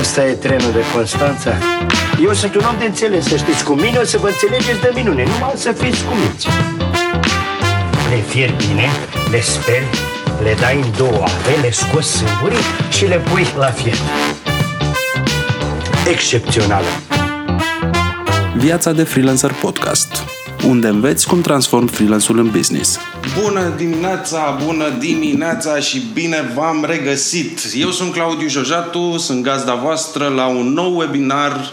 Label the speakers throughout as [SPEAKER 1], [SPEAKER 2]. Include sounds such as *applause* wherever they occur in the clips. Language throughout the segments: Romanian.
[SPEAKER 1] Ăsta e trenul de Constanța. Eu sunt un om de înțeles, să știți. Cu mine o să vă înțelegeți de minune, numai să fiți cuminți. Le fier bine, le speli, le dai în două ape, le scoți sângurii și le pui la fier. Excepțională.
[SPEAKER 2] Viața de freelancer podcast, unde înveți cum transform freelance-ul în business.
[SPEAKER 3] Bună dimineața, bună dimineața și bine v-am regăsit! Eu sunt Claudiu Jojatu, sunt gazda voastră la un nou webinar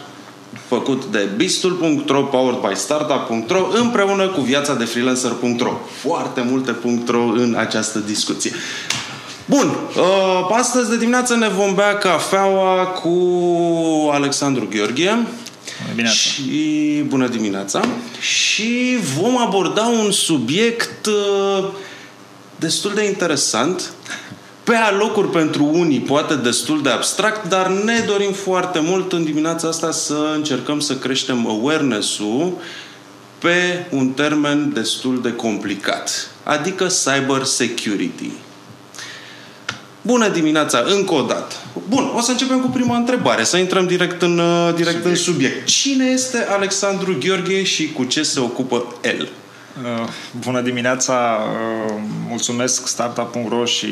[SPEAKER 3] făcut de bistul.ro, powered by startup.ro, împreună cu viața de freelancer.ro. Foarte multe .ro în această discuție. Bun, uh, astăzi de dimineață ne vom bea cafeaua cu Alexandru Gheorghe.
[SPEAKER 4] Bună
[SPEAKER 3] Și bună dimineața. Și vom aborda un subiect uh, destul de interesant. Pe alocuri pentru unii poate destul de abstract, dar ne dorim foarte mult în dimineața asta să încercăm să creștem awareness-ul pe un termen destul de complicat, adică cyber security. Bună dimineața, încă o dată. Bun, o să începem cu prima întrebare, să intrăm direct în, uh, direct subiect. în subiect. Cine este Alexandru Gheorghe și cu ce se ocupă el?
[SPEAKER 4] Uh, bună dimineața, uh, mulțumesc startup.ro și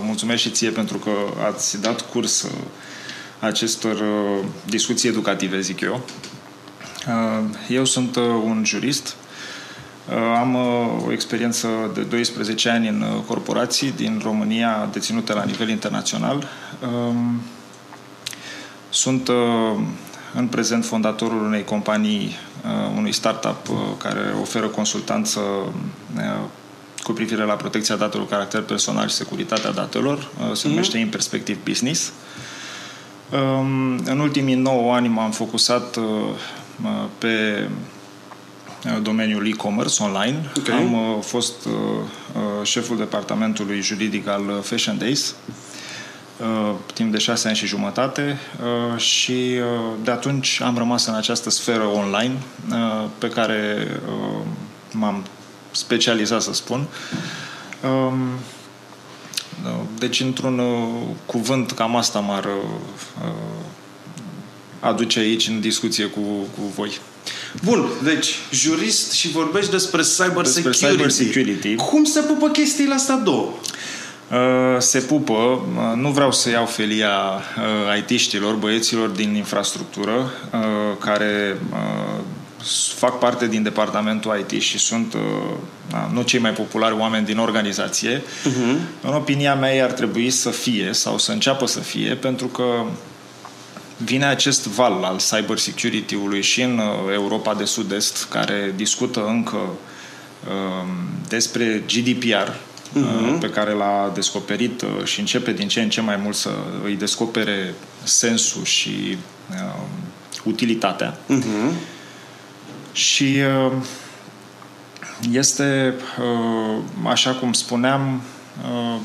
[SPEAKER 4] mulțumesc și ție pentru că ați dat curs acestor discuții educative, zic eu. Eu sunt un jurist, am o experiență de 12 ani în corporații din România deținute la nivel internațional. Sunt în prezent fondatorul unei companii, unui startup care oferă consultanță cu privire la protecția datelor cu caracter personal și securitatea datelor. Se mhm. numește In Perspective Business. În ultimii 9 ani m-am focusat pe domeniul e-commerce online. Okay. Am uh, fost uh, uh, șeful departamentului juridic al Fashion Days uh, timp de șase ani și jumătate uh, și uh, de atunci am rămas în această sferă online uh, pe care uh, m-am specializat, să spun. Uh, deci, într-un uh, cuvânt, cam asta m-ar uh, aduce aici în discuție cu, cu voi.
[SPEAKER 3] Bun, deci jurist și vorbești despre cyber despre security. Cyber security. Cum se pupă chestiile astea două?
[SPEAKER 4] Uh, se pupă, uh, nu vreau să iau felia uh, IT-știlor, băieților din infrastructură, uh, care uh, fac parte din departamentul IT și sunt uh, nu cei mai populari oameni din organizație. Uh-huh. În opinia mea, ei ar trebui să fie sau să înceapă să fie, pentru că vine acest val al cyber security-ului și în uh, Europa de Sud-Est, care discută încă um, despre GDPR, uh-huh. Mhm. pe care l-a descoperit uh, și începe din ce în ce mai mult să îi descopere sensul și uh, utilitatea. Uh-huh. Și uh, este, uh, așa cum spuneam, uh,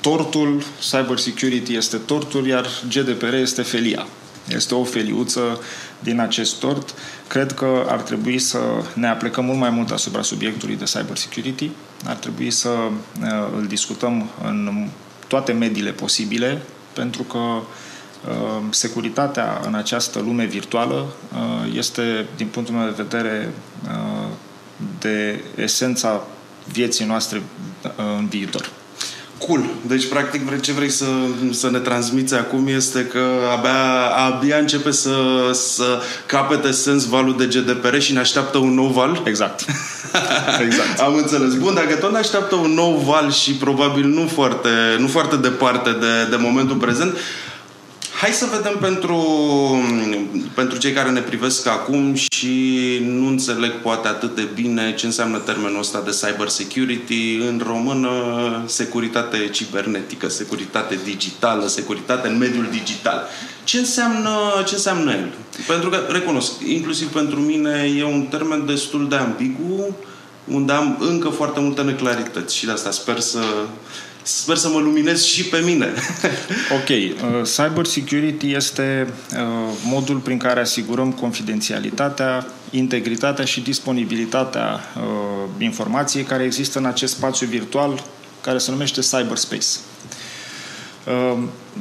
[SPEAKER 4] tortul, cyber security este tortul, iar GDPR este felia. Este o feliuță din acest tort. Cred că ar trebui să ne aplicăm mult mai mult asupra subiectului de cyber security. Ar trebui să uh, îl discutăm în toate mediile posibile, pentru că uh, securitatea în această lume virtuală uh, este, din punctul meu de vedere, de esența vieții noastre în viitor.
[SPEAKER 3] Cool. Deci, practic, ce vrei să, să ne transmiți acum este că abia, abia începe să, să capete sens valul de GDPR și ne așteaptă un nou val?
[SPEAKER 4] Exact. *laughs* exact.
[SPEAKER 3] Am înțeles. Bun, dacă tot ne așteaptă un nou val și probabil nu foarte, nu foarte departe de, de momentul prezent, Hai să vedem pentru, pentru cei care ne privesc acum și nu înțeleg poate atât de bine ce înseamnă termenul ăsta de cyber security, în română securitate cibernetică, securitate digitală, securitate în mediul digital. Ce înseamnă, ce înseamnă el? Pentru că, recunosc, inclusiv pentru mine e un termen destul de ambigu, unde am încă foarte multe neclarități și de asta sper să Sper să mă luminez și pe mine. *laughs*
[SPEAKER 4] ok. Uh, cyber security este uh, modul prin care asigurăm confidențialitatea, integritatea și disponibilitatea uh, informației care există în acest spațiu virtual care se numește cyberspace.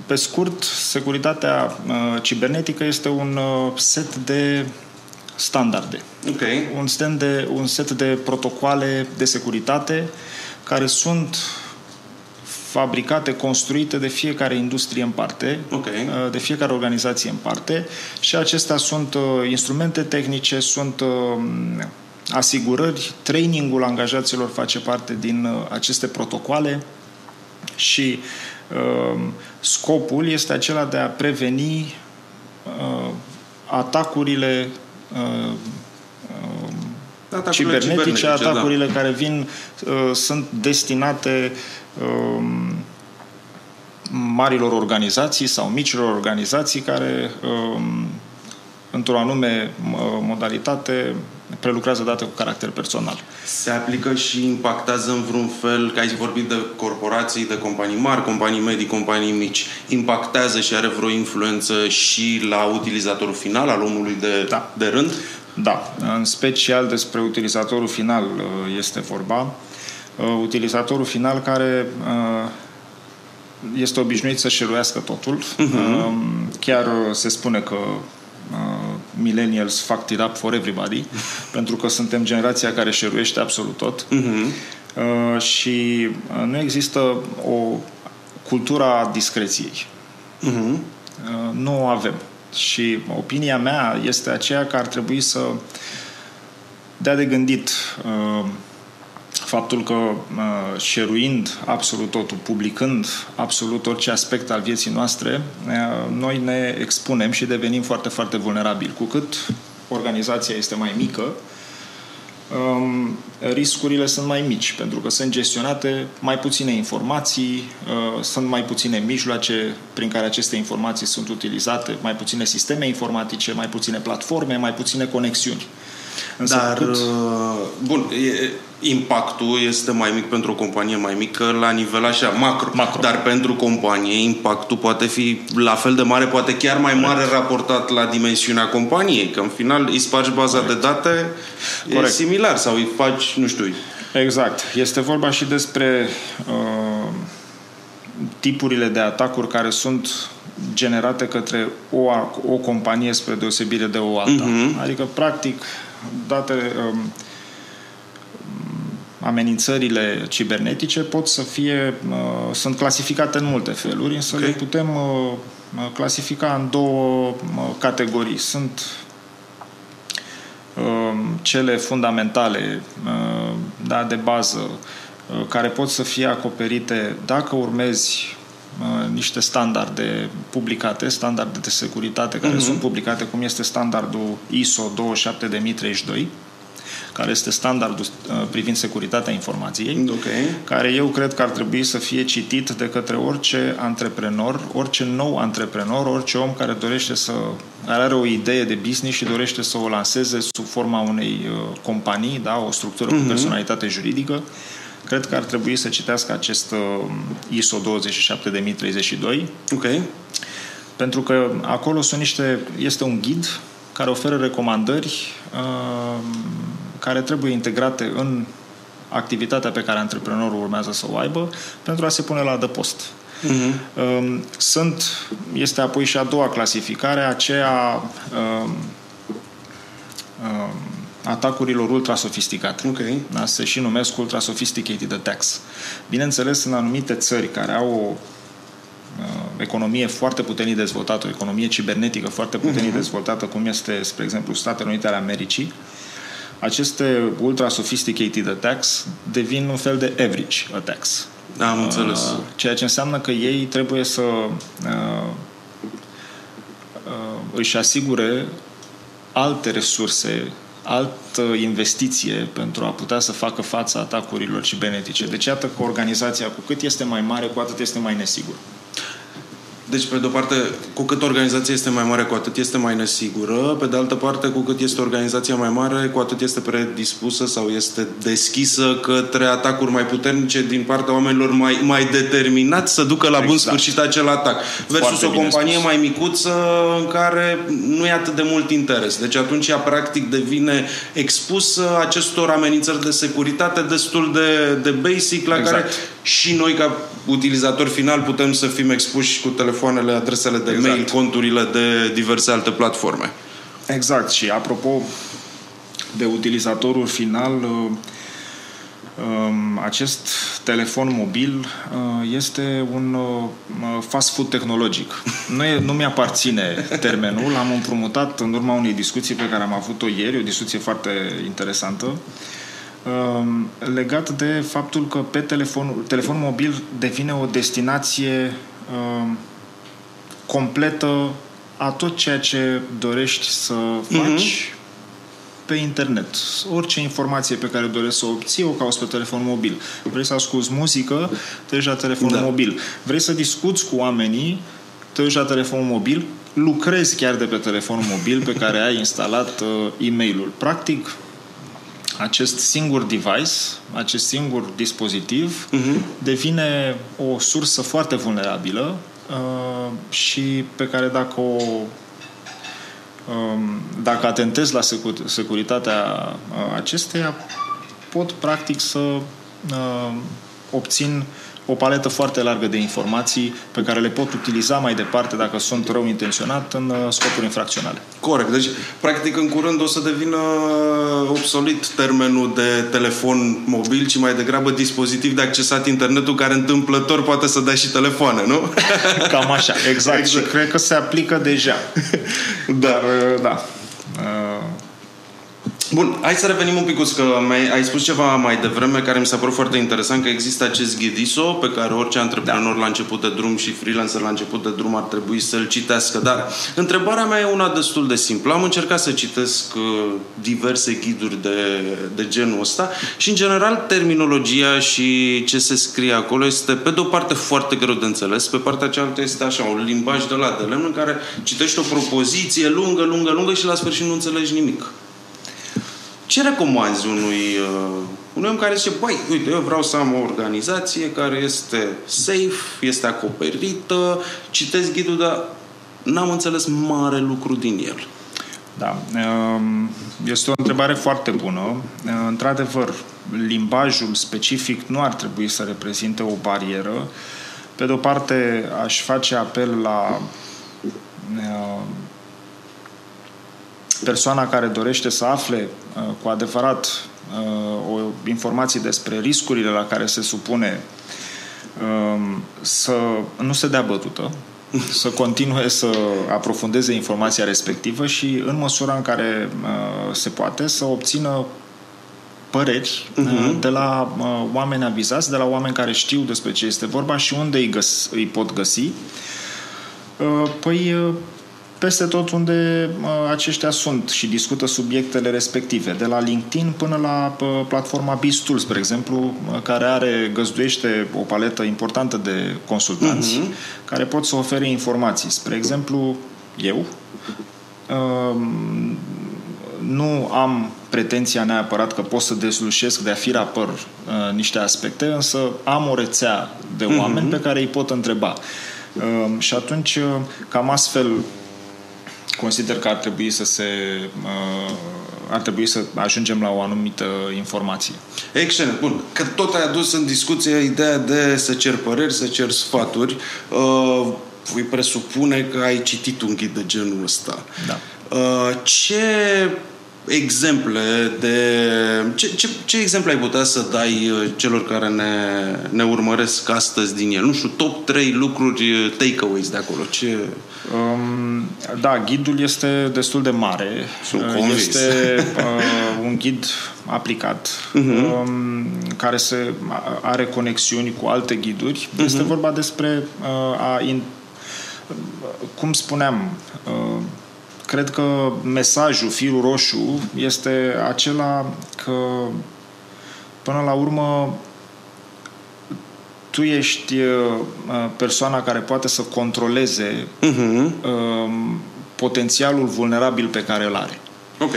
[SPEAKER 4] Pe scurt, securitatea cibernetică este un set de standarde.
[SPEAKER 3] Okay.
[SPEAKER 4] Un, stand de, un set de protocoale de securitate care sunt fabricate, construite de fiecare industrie în parte,
[SPEAKER 3] okay.
[SPEAKER 4] Uh, de fiecare organizație în parte și acestea sunt uh, instrumente tehnice, sunt uh, asigurări, trainingul angajaților face parte din aceste protocoale și scopul este acela de a preveni atacurile
[SPEAKER 3] atacurile
[SPEAKER 4] cibernetice,
[SPEAKER 3] cibernetice
[SPEAKER 4] atacurile
[SPEAKER 3] da.
[SPEAKER 4] care vin, sunt destinate Um, marilor organizații sau micilor organizații care um, într-o anume modalitate prelucrează date cu caracter personal.
[SPEAKER 3] Se aplică și impactează în vreun fel, că ai vorbit de corporații, de companii mari, companii medii, companii mici, impactează și are vreo influență și la utilizatorul final al omului de,
[SPEAKER 4] da.
[SPEAKER 3] de rând?
[SPEAKER 4] Da, în special despre utilizatorul final uh, este vorba. Uh, utilizatorul final care uh, este obișnuit să șeruiască totul. Uh-huh. Chiar se spune că millennials fucked it up for everybody, *laughs* pentru că suntem generația care șeruiește absolut tot. Uh-huh. Și nu există o cultura discreției. Uh-huh. Nu o avem. Și opinia mea este aceea că ar trebui să dea de gândit uh, faptul că uh, șeruind absolut totul, publicând absolut orice aspect al vieții noastre, uh, noi ne expunem și devenim foarte, foarte vulnerabili. Cu cât organizația este mai mică, um, riscurile sunt mai mici, pentru că sunt gestionate mai puține informații, uh, sunt mai puține mijloace prin care aceste informații sunt utilizate, mai puține sisteme informatice, mai puține platforme, mai puține conexiuni.
[SPEAKER 3] Însă Dar, cât... Uh, bun, e, impactul este mai mic pentru o companie mai mică la nivel așa, macro.
[SPEAKER 4] macro.
[SPEAKER 3] Dar pentru companie impactul poate fi la fel de mare, poate chiar mai mare Corect. raportat la dimensiunea companiei. Că în final îi spargi baza Corect. de date, Corect. e similar sau îi faci, nu știu...
[SPEAKER 4] Exact. Este vorba și despre uh, tipurile de atacuri care sunt generate către o, o companie spre deosebire de o alta. Uh-huh. Adică, practic, date um, amenințările cibernetice pot să fie, uh, sunt clasificate în multe feluri, însă okay. le putem uh, clasifica în două uh, categorii. Sunt uh, cele fundamentale, uh, da, de bază, uh, care pot să fie acoperite dacă urmezi niște standarde publicate, standarde de securitate care uh-huh. sunt publicate, cum este standardul ISO 27032, care este standardul uh, privind securitatea informației,
[SPEAKER 3] okay.
[SPEAKER 4] care eu cred că ar trebui să fie citit de către orice antreprenor, orice nou antreprenor, orice om care dorește să care are o idee de business și dorește să o lanseze sub forma unei uh, companii, da, o structură uh-huh. cu mhm. personalitate juridică, cred că ar trebui să citească acest uh, ISO 27032.
[SPEAKER 3] Ok.
[SPEAKER 4] Pentru că acolo sunt niște, este un ghid care oferă recomandări uh, care trebuie integrate în activitatea pe care antreprenorul urmează să o aibă pentru a se pune la adăpost. Uh-huh. Sunt, este apoi și a doua clasificare, aceea uh, uh, atacurilor ultra sofisticate.
[SPEAKER 3] Okay.
[SPEAKER 4] Da? Se și numesc ultra sophisticated attacks. Bineînțeles, în anumite țări care au o uh, economie foarte puternic dezvoltată, o economie cibernetică foarte puternic uh-huh. dezvoltată, cum este, spre exemplu, Statele Unite ale Americii, aceste ultra sophisticated attacks devin un fel de average attacks.
[SPEAKER 3] Da, am înțeles. Uh,
[SPEAKER 4] ceea ce înseamnă că ei trebuie să uh, uh, își asigure alte resurse altă investiție pentru a putea să facă față atacurilor cibernetice. Deci iată că organizația, cu cât este mai mare, cu atât este mai nesigură.
[SPEAKER 3] Deci, pe de o parte, cu cât organizația este mai mare, cu atât este mai nesigură. Pe de altă parte, cu cât este organizația mai mare, cu atât este predispusă sau este deschisă către atacuri mai puternice din partea oamenilor mai, mai determinați să ducă la exact. bun sfârșit acel atac. Versus Foarte o companie spus. mai micuță în care nu e atât de mult interes. Deci atunci ea practic devine expusă acestor amenințări de securitate destul de, de basic la exact. care și noi ca utilizatori final putem să fim expuși cu telefoanele, adresele de
[SPEAKER 4] Exact.
[SPEAKER 3] mail, conturile de diverse alte platforme.
[SPEAKER 4] Exact. Și apropo de utilizatorul final, uh, um, acest telefon mobil uh, este un uh, fast food tehnologic. Nu, e, nu mi-aparține termenul, am împrumutat în urma unei discuții pe care am avut-o ieri, o discuție foarte interesantă, um, legat de faptul că pe telefonul, telefonul mobil devine o destinație um, completă a tot ceea ce dorești să faci pe internet. Orice informație pe care dorești să o obții, o cauți pe telefon mobil. Vrei să asculti muzică, te duci la telefonul
[SPEAKER 3] Da.
[SPEAKER 4] mobil. Vrei să discuți cu oamenii, te duci la telefonul mobil, lucrezi chiar de pe telefonul mobil pe care ai instalat uh, e-mailul. Practic, acest singur device, acest singur dispozitiv, devine o sursă foarte vulnerabilă uh, și pe care dacă o um, dacă atentezi la secu- securitatea uh, acesteia, pot practic să uh, obțin o paletă foarte largă de informații pe care le pot utiliza mai departe dacă sunt rău intenționat în uh, scopuri infracționale.
[SPEAKER 3] Corect. Deci, practic, în curând o să devină obsolit termenul de telefon mobil, ci mai degrabă dispozitiv de accesat internetul care întâmplător poate să dea și telefoane, nu? *laughs*
[SPEAKER 4] Cam așa, exact. exact. Și cred că se aplică deja. *laughs* Dar, uh, da. Uh,
[SPEAKER 3] Bun, hai să revenim un pic, că mai, ai spus ceva mai devreme care mi s-a părut foarte interesant, că există acest Ghediso pe care orice antreprenor da. la început de drum și freelancer la început de drum ar trebui să-l citească. Dar întrebarea mea e una destul de simplă. Am încercat să citesc uh, diverse ghiduri de, de genul ăsta și, în general, terminologia și ce se scrie acolo este, pe de o parte, foarte greu de înțeles, pe partea cealaltă este așa, un limbaj de la de lemn în care citești o propoziție lungă, lungă, lungă și la sfârșit nu înțelegi nimic. Ce recomanzi unui, uh, unui om care zice, băi, uite, eu vreau să am o organizație care este safe, este acoperită, citesc ghidul, dar n-am înțeles mare lucru din el.
[SPEAKER 4] Da. um, Este o întrebare foarte bună. Uh, Într-adevăr, limbajul specific nu ar trebui să reprezinte o barieră. Pe de o parte, aș face apel la uh, persoana care dorește să afle uh, cu adevărat uh, o informație despre riscurile la care se supune um, să nu se dea bătută, să continue să aprofundeze informația respectivă și în măsura în care uh, se poate să obțină păreri uh-huh. de la uh, oameni avizați, de la oameni care știu despre ce este vorba și unde îi, găs- îi pot găsi. Uh, Păi uh, peste tot unde uh, aceștia sunt și discută subiectele respective, de la LinkedIn până la uh, platforma BizTools, spre exemplu, uh, care are, găzduiește o paletă importantă de consultanți uh-huh. care pot să ofere informații. Spre exemplu, eu uh, nu am pretenția neapărat că pot să dezlușesc de a fi rapăr uh, niște aspecte, însă am o rețea de oameni uh-huh. pe care îi pot întreba. Uh, și atunci, uh, cam astfel, consider că ar trebui să se uh, ar trebui să ajungem la o anumită informație.
[SPEAKER 3] Excelent. Bun. Că tot ai adus în discuție ideea de să cer păreri, să cer sfaturi. Uh, voi presupune că ai citit un ghid de genul ăsta.
[SPEAKER 4] Da.
[SPEAKER 3] Uh, ce exemple de... Ce, ce, ce exemple ai putea să dai uh, celor care ne, ne urmăresc astăzi din el? Nu știu, top 3 lucruri, uh, takeaways de acolo. Ce...
[SPEAKER 4] Um, da, ghidul este destul de mare.
[SPEAKER 3] Sunt
[SPEAKER 4] Uh,
[SPEAKER 3] convins.
[SPEAKER 4] Este uh, un ghid aplicat uh-huh. um, care se are conexiuni cu alte ghiduri. Uh-huh. Este vorba despre uh, a in, cum spuneam, uh, cred că mesajul, firul roșu, este acela că până la urmă tu ești uh, persoana care poate să controleze uh-huh. uh, potențialul vulnerabil pe care îl are.
[SPEAKER 3] Ok.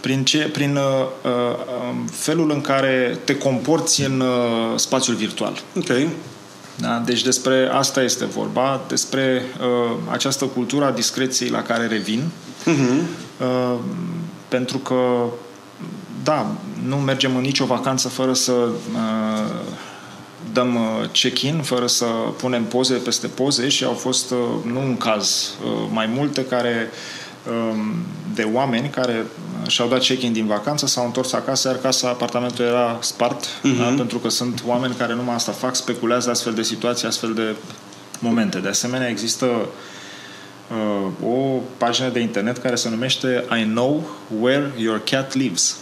[SPEAKER 4] Prin, ce, prin uh, uh, felul în care te comporți în uh, spațiul virtual.
[SPEAKER 3] Ok.
[SPEAKER 4] Da? Deci despre asta este vorba, despre uh, această cultură a discreției la care revin,
[SPEAKER 3] Uh-huh.
[SPEAKER 4] uh, pentru că, da, nu mergem în nicio vacanță fără să uh, dăm uh, check-in fără să punem poze peste poze și au fost, uh, nu un caz, mai multe care um, de oameni care și-au dat check-in din vacanță, s-au întors acasă, iar casa, apartamentul era spart, uh-huh. da? pentru că sunt oameni care numai asta fac, speculează astfel de situații, astfel de momente. De asemenea, există uh, o pagină de internet care se numește I know where your cat lives.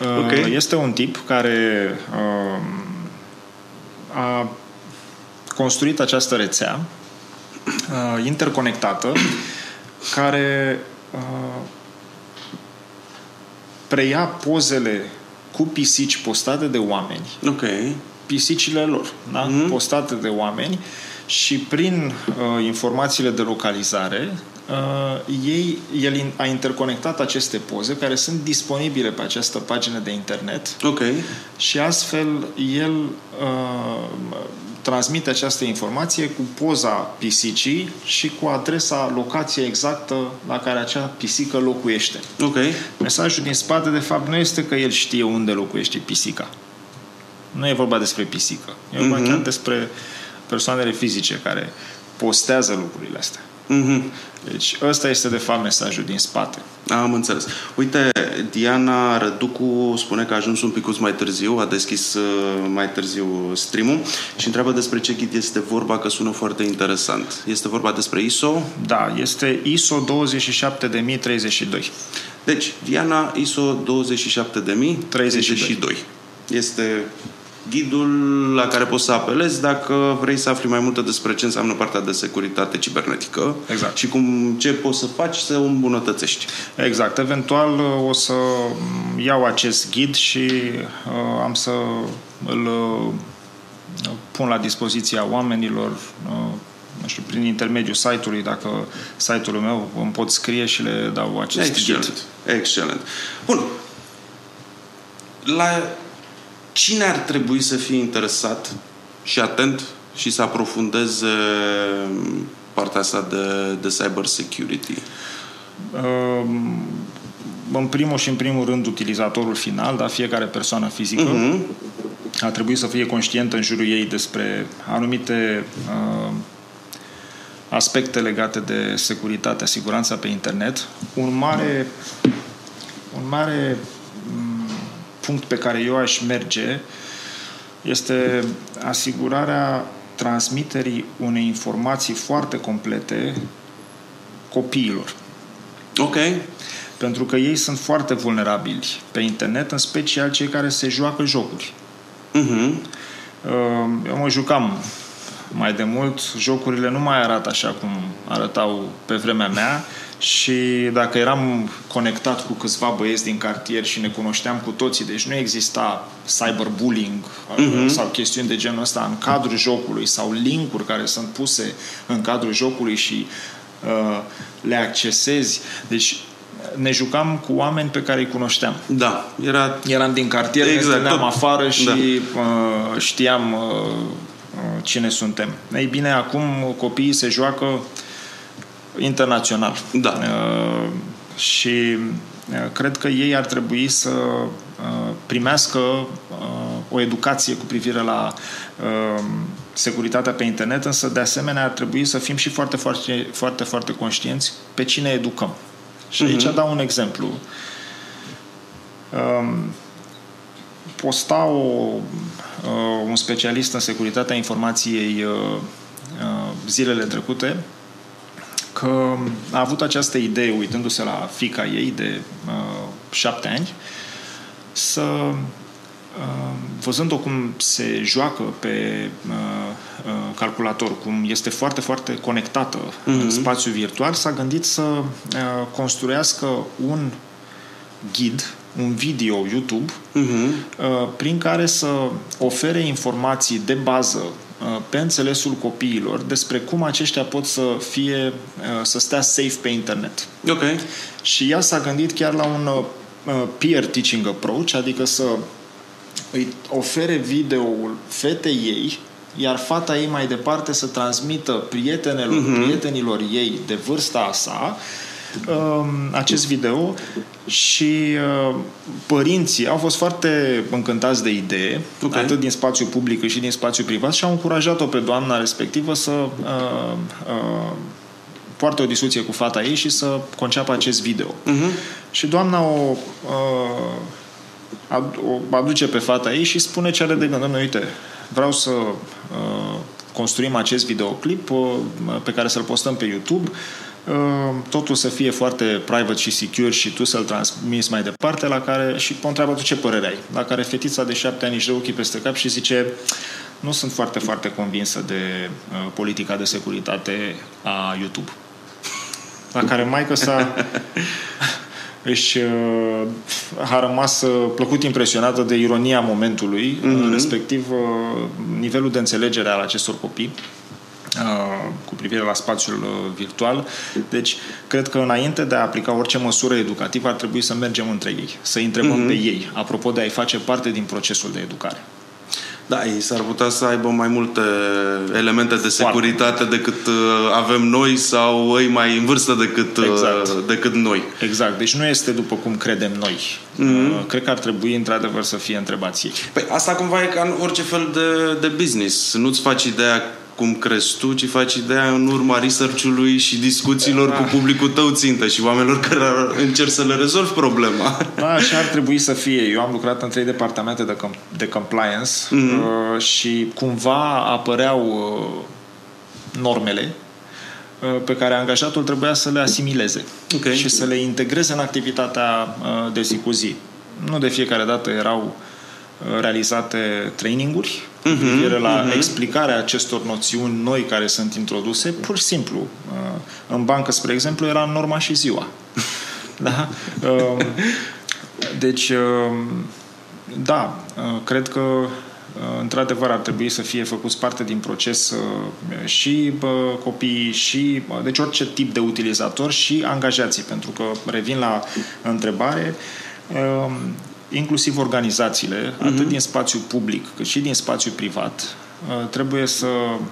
[SPEAKER 4] Uh, okay. Este un tip care uh, a construit această rețea uh, interconectată care uh, preia pozele cu pisici postate de oameni.
[SPEAKER 3] Ok.
[SPEAKER 4] Pisicile lor, da? Mm-hmm. Postate de oameni și prin uh, informațiile de localizare uh, ei, el a interconectat aceste poze care sunt disponibile pe această pagină de internet
[SPEAKER 3] Ok.
[SPEAKER 4] și astfel el uh, transmite această informație cu poza pisicii și cu adresa, locația exactă la care acea pisică locuiește.
[SPEAKER 3] Ok.
[SPEAKER 4] Mesajul din spate, de fapt, nu este că el știe unde locuiește pisica. Nu e vorba despre pisică. E vorba mm-hmm. chiar despre persoanele fizice care postează lucrurile astea.
[SPEAKER 3] Mm-hmm.
[SPEAKER 4] Deci ăsta este de fapt mesajul din spate.
[SPEAKER 3] Am înțeles. Uite, Diana Răducu spune că a ajuns un pic mai târziu, a deschis uh, mai târziu stream-ul și întreabă despre ce ghid este vorba, că sună foarte interesant. Este vorba despre ISO?
[SPEAKER 4] Da, este ISO 27032.
[SPEAKER 3] Deci, Diana, ISO 27032. Este ghidul la care poți să apelezi dacă vrei să afli mai multe despre ce înseamnă partea de securitate cibernetică
[SPEAKER 4] exact.
[SPEAKER 3] și cum, ce poți să faci să o îmbunătățești.
[SPEAKER 4] Exact. Eventual o să iau acest ghid și uh, am să îl uh, pun la dispoziția oamenilor uh, nu știu, prin intermediul site-ului, dacă site-ul meu îmi pot scrie și le dau acest
[SPEAKER 3] Excelent.
[SPEAKER 4] ghid.
[SPEAKER 3] Excelent. Bun. La cine ar trebui să fie interesat și atent și să aprofundeze partea asta de, de cyber security?
[SPEAKER 4] Um, în primul și în primul rând utilizatorul final, dar fiecare persoană fizică uh-huh. ar trebui să fie conștientă în jurul ei despre anumite uh, aspecte legate de securitatea, siguranța pe internet. Un mare, un mare punct pe care eu aș merge este asigurarea transmiterii unei informații foarte complete copiilor.
[SPEAKER 3] Ok.
[SPEAKER 4] Pentru că ei sunt foarte vulnerabili pe internet, în special cei care se joacă jocuri.
[SPEAKER 3] Uh-huh.
[SPEAKER 4] Eu mă jucam mai de mult, jocurile nu mai arată așa cum arătau pe vremea mea și dacă eram conectat cu câțiva băieți din cartier și ne cunoșteam cu toții, deci nu exista cyberbullying uh-huh. sau chestiuni de genul ăsta în cadrul jocului sau linkuri care sunt puse în cadrul jocului și uh, le accesezi. Deci ne jucam cu oameni pe care îi cunoșteam.
[SPEAKER 3] Da, era...
[SPEAKER 4] Eram din cartier, exact, ne tot... afară și da. uh, știam uh, uh, cine suntem. Ei bine, acum copiii se joacă internațional.
[SPEAKER 3] Da.
[SPEAKER 4] Uh, și uh, cred că ei ar trebui să uh, primească uh, o educație cu privire la uh, securitatea pe internet, însă de asemenea ar trebui să fim și foarte, foarte, foarte, foarte conștienți pe cine educăm. Și aici uh-huh. dau un exemplu. Um, posta o, uh, un specialist în securitatea informației uh, uh, zilele trecute că a avut această idee, uitându-se la fica ei de uh, șapte ani, să uh, văzând-o cum se joacă pe uh, uh, calculator, cum este foarte, foarte conectată uh-huh. în mhm. spațiu virtual, s-a gândit să uh, construiască un ghid, un video YouTube, uh-huh. uh, prin care să ofere informații de bază Uh, pe înțelesul copiilor despre cum aceștia pot să fie, uh, să stea safe pe internet.
[SPEAKER 3] Ok.
[SPEAKER 4] Și ea s-a gândit chiar la un uh, peer teaching approach, adică să îi ofere videoul fetei ei, iar fata ei mai departe să transmită prietenelor, uh-huh. prietenilor ei de vârsta sa um, acest video și uh, părinții au fost foarte încântați de idee,
[SPEAKER 3] Ok.
[SPEAKER 4] atât din spațiu public cât și din spațiu privat și au încurajat-o pe doamna respectivă să uh, uh, poartă o discuție cu fata ei și să conceapă acest video.
[SPEAKER 3] Uh-huh.
[SPEAKER 4] Și doamna o, uh, ad- o aduce pe fata ei și spune ce are de gând. Dom'le, uite, vreau să uh, construim acest videoclip uh, pe care să-l postăm pe YouTube, uh, totul să fie foarte private și secure și tu să-l transmiți mai departe, la care și o întreabă tu ce părere ai. La care fetița de șapte ani își dă ochii peste cap și zice nu sunt foarte, foarte convinsă de uh, politica de securitate a YouTube. La care maică sa *laughs* își uh, a rămas uh, plăcut impresionată de ironia momentului, mm-hmm. respectiv uh, nivelul de înțelegere al acestor copii uh, cu privire la spațiul uh, virtual. Deci, cred că înainte de a aplica orice măsură educativă, ar trebui să mergem între ei, să îi întrebăm mm-hmm. pe ei, apropo de a-i face parte din procesul de educare.
[SPEAKER 3] Da, ei s-ar putea să aibă mai multe elemente de securitate decât uh, avem noi sau ei mai în vârstă decât, uh,
[SPEAKER 4] Exact.
[SPEAKER 3] decât noi.
[SPEAKER 4] Exact. Deci nu este după cum credem noi. Mm-hmm. Cred că ar trebui, într-adevăr, să fie întrebați ei.
[SPEAKER 3] Păi asta cumva e ca în orice fel de, de business. Nu-ți faci ideea cum crezi tu, ci faci ideea în urma research-ului și discuțiilor cu publicul tău țintă și oamenilor care ar- încerci să le rezolvi problema.
[SPEAKER 4] Da, așa ar trebui să fie. Eu am lucrat în trei departamente de, com- de compliance mm-hmm. uh, și cumva apăreau uh, normele uh, pe care angajatul trebuia să le asimileze
[SPEAKER 3] Ok.
[SPEAKER 4] și să le integreze în activitatea uh, de zi cu zi. Nu de fiecare dată erau uh, realizate traininguri cu privire la explicarea acestor noțiuni noi care sunt introduse, pur și simplu. Uh, În bancă, spre exemplu, era norma și ziua. *laughs* Da? Um, Deci, um, da, uh, cred că uh, într-adevăr ar trebui să fie făcuți parte din proces uh, și bă, copiii și bă, deci orice tip de utilizator și angajații, pentru că revin la întrebare, um, inclusiv organizațiile, atât din spațiu public cât și din spațiu privat, uh, trebuie să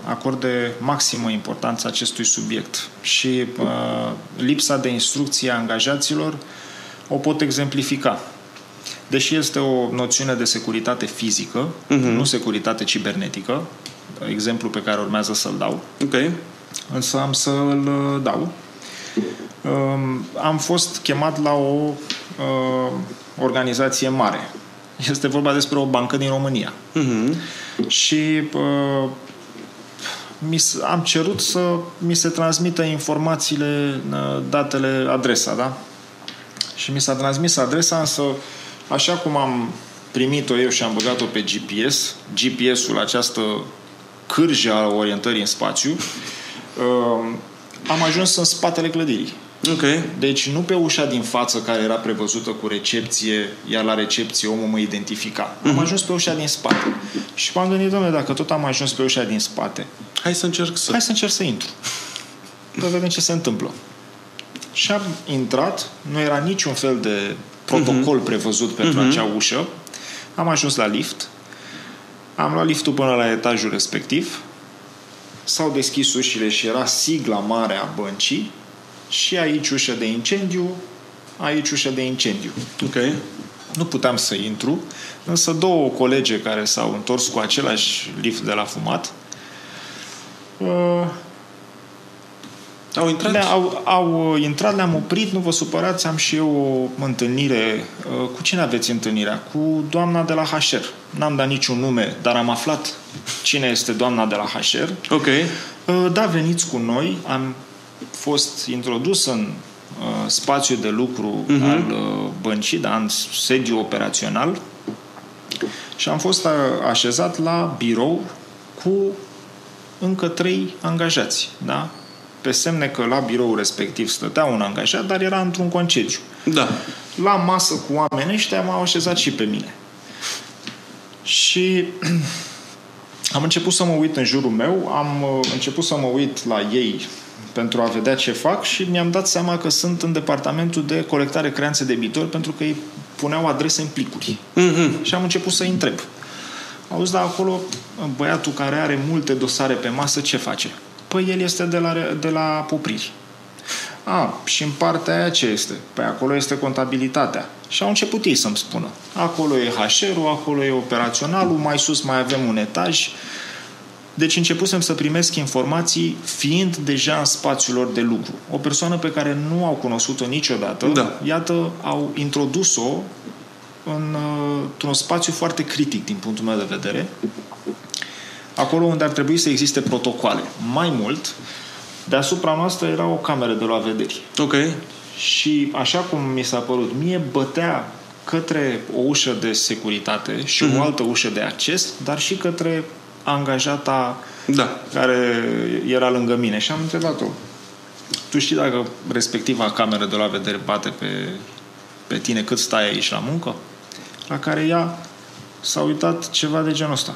[SPEAKER 4] acorde maximă importanță acestui subiect și uh, lipsa de instrucție a angajaților o pot exemplifica. Deși este o noțiune de securitate fizică, uh-huh. nu securitate cibernetică, exemplu pe care urmează să-l dau,
[SPEAKER 3] Ok.
[SPEAKER 4] însă am să-l uh, dau. Um, Am fost chemat la o uh, organizație mare. Este vorba despre o bancă din România.
[SPEAKER 3] Mhm.
[SPEAKER 4] Și uh, mi s- am cerut să mi se transmită informațiile, uh, datele, adresa, da? Și mi s-a transmis adresa, însă așa cum am primit-o eu și am băgat-o pe GPS, GPS-ul, această cârjă a orientării în spațiu, uh, am ajuns în spatele clădirii.
[SPEAKER 3] Ok.
[SPEAKER 4] Deci nu pe ușa din față care era prevăzută cu recepție, iar la recepție omul mă identifica. Am ajuns pe ușa din spate. Și m-am gândit, domnule, dacă tot am ajuns pe ușa din spate,
[SPEAKER 3] Hai să încerc să...
[SPEAKER 4] hai să încerc să intru. Să vedem ce se întâmplă. Și am intrat, nu era niciun fel de protocol prevăzut pentru acea ușă. Am ajuns la lift, am luat liftul până la etajul respectiv, s-au deschis ușile și era sigla mare a băncii și aici ușă de incendiu, aici ușă de incendiu.
[SPEAKER 3] Ok.
[SPEAKER 4] Nu puteam să intru, însă două colege care s-au întors cu același lift de la fumat uh,
[SPEAKER 3] Au intrat?
[SPEAKER 4] le au, au uh, intrat, le-am oprit, nu vă supărați, am și eu o întâlnire. Uh, Cu cine aveți întâlnirea? Cu doamna de la HR. N-am dat niciun nume, dar am aflat cine este doamna de la HR.
[SPEAKER 3] Ok.
[SPEAKER 4] Uh, Da, veniți cu noi. Am fost introdus în uh, spațiul de lucru uh-huh. al uh, băncii, da, în sediu operațional și am fost uh, așezat la birou cu încă trei angajați, da? Pe semne că la birou respectiv stătea un angajat, dar era într-un concediu.
[SPEAKER 3] Da.
[SPEAKER 4] La masă cu oamenii ăștia m-au așezat și pe mine. Și *clears throat* am început să mă uit în jurul meu, am uh, început să mă uit la ei pentru a vedea ce fac și mi-am dat seama că sunt în departamentul de colectare creanțe debitori pentru că ei puneau adrese în plicuri.
[SPEAKER 3] Mhm.
[SPEAKER 4] Și am început să-i întreb. Auzi, dar acolo băiatul care are multe dosare pe masă, ce face? Păi el este de la, de la popriri. A, și în partea aia ce este? Păi acolo este contabilitatea. Și au început ei să-mi spună. Acolo e HR-ul, acolo e operaționalul, mai sus mai avem un etaj. Deci începusem să primesc informații fiind deja în spațiul lor de lucru. O persoană pe care nu au cunoscut-o niciodată,
[SPEAKER 3] Da.
[SPEAKER 4] iată, au introdus-o în, uh, într-un spațiu foarte critic din punctul meu de vedere, acolo unde ar trebui să existe protocoale. Mai mult, deasupra noastră era o cameră de la vederi.
[SPEAKER 3] Ok.
[SPEAKER 4] Și așa cum mi s-a părut, mie bătea către o ușă de securitate și
[SPEAKER 3] Mhm.
[SPEAKER 4] o altă ușă de acces, dar și către angajata
[SPEAKER 3] Da.
[SPEAKER 4] care era lângă mine. Și am întrebat-o, tu știi dacă respectiva cameră de la vedere bate pe, pe tine cât stai aici la muncă? La care ea s-a uitat ceva de genul ăsta.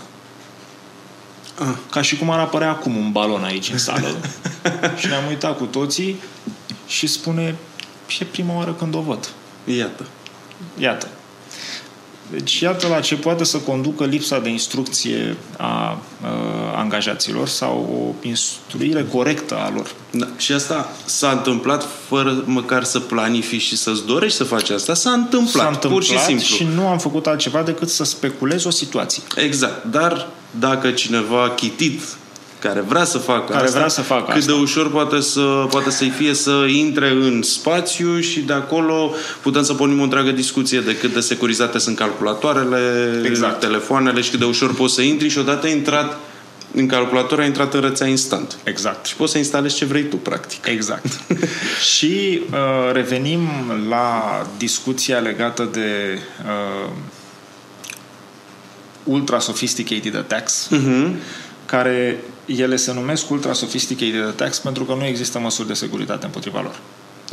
[SPEAKER 3] Ah.
[SPEAKER 4] Ca și cum ar apărea acum un balon aici în sală. *laughs* și ne-am uitat cu toții și spune, e prima oară când o văd.
[SPEAKER 3] Iată.
[SPEAKER 4] Iată. Deci iată la ce poate să conducă lipsa de instrucție a, a angajaților sau o instruire corectă a lor.
[SPEAKER 3] Da. Și asta s-a întâmplat fără măcar să planifici și să-ți dorești să faci asta. S-a întâmplat,
[SPEAKER 4] S-a întâmplat
[SPEAKER 3] pur și simplu.
[SPEAKER 4] și nu am făcut altceva decât să speculez o situație.
[SPEAKER 3] Exact. Dar dacă cineva chitit care vrea să facă
[SPEAKER 4] Care
[SPEAKER 3] asta,
[SPEAKER 4] vrea să facă
[SPEAKER 3] cât
[SPEAKER 4] asta.
[SPEAKER 3] de ușor poate, să, poate să-i fie să intre în spațiu și de acolo putem să pornim o întreagă discuție de cât de securizate sunt calculatoarele,
[SPEAKER 4] Exact.
[SPEAKER 3] telefoanele și cât de ușor poți să intri și odată intrat în calculator, ai intrat în rețea instant.
[SPEAKER 4] Exact.
[SPEAKER 3] Și poți să instalezi ce vrei tu, practic.
[SPEAKER 4] Exact. *laughs* și uh, revenim la discuția legată de uh, ultra sophisticated attacks,
[SPEAKER 3] Uh-huh.
[SPEAKER 4] care ele se numesc ultra sophisticated attacks pentru că nu există măsuri de securitate împotriva lor.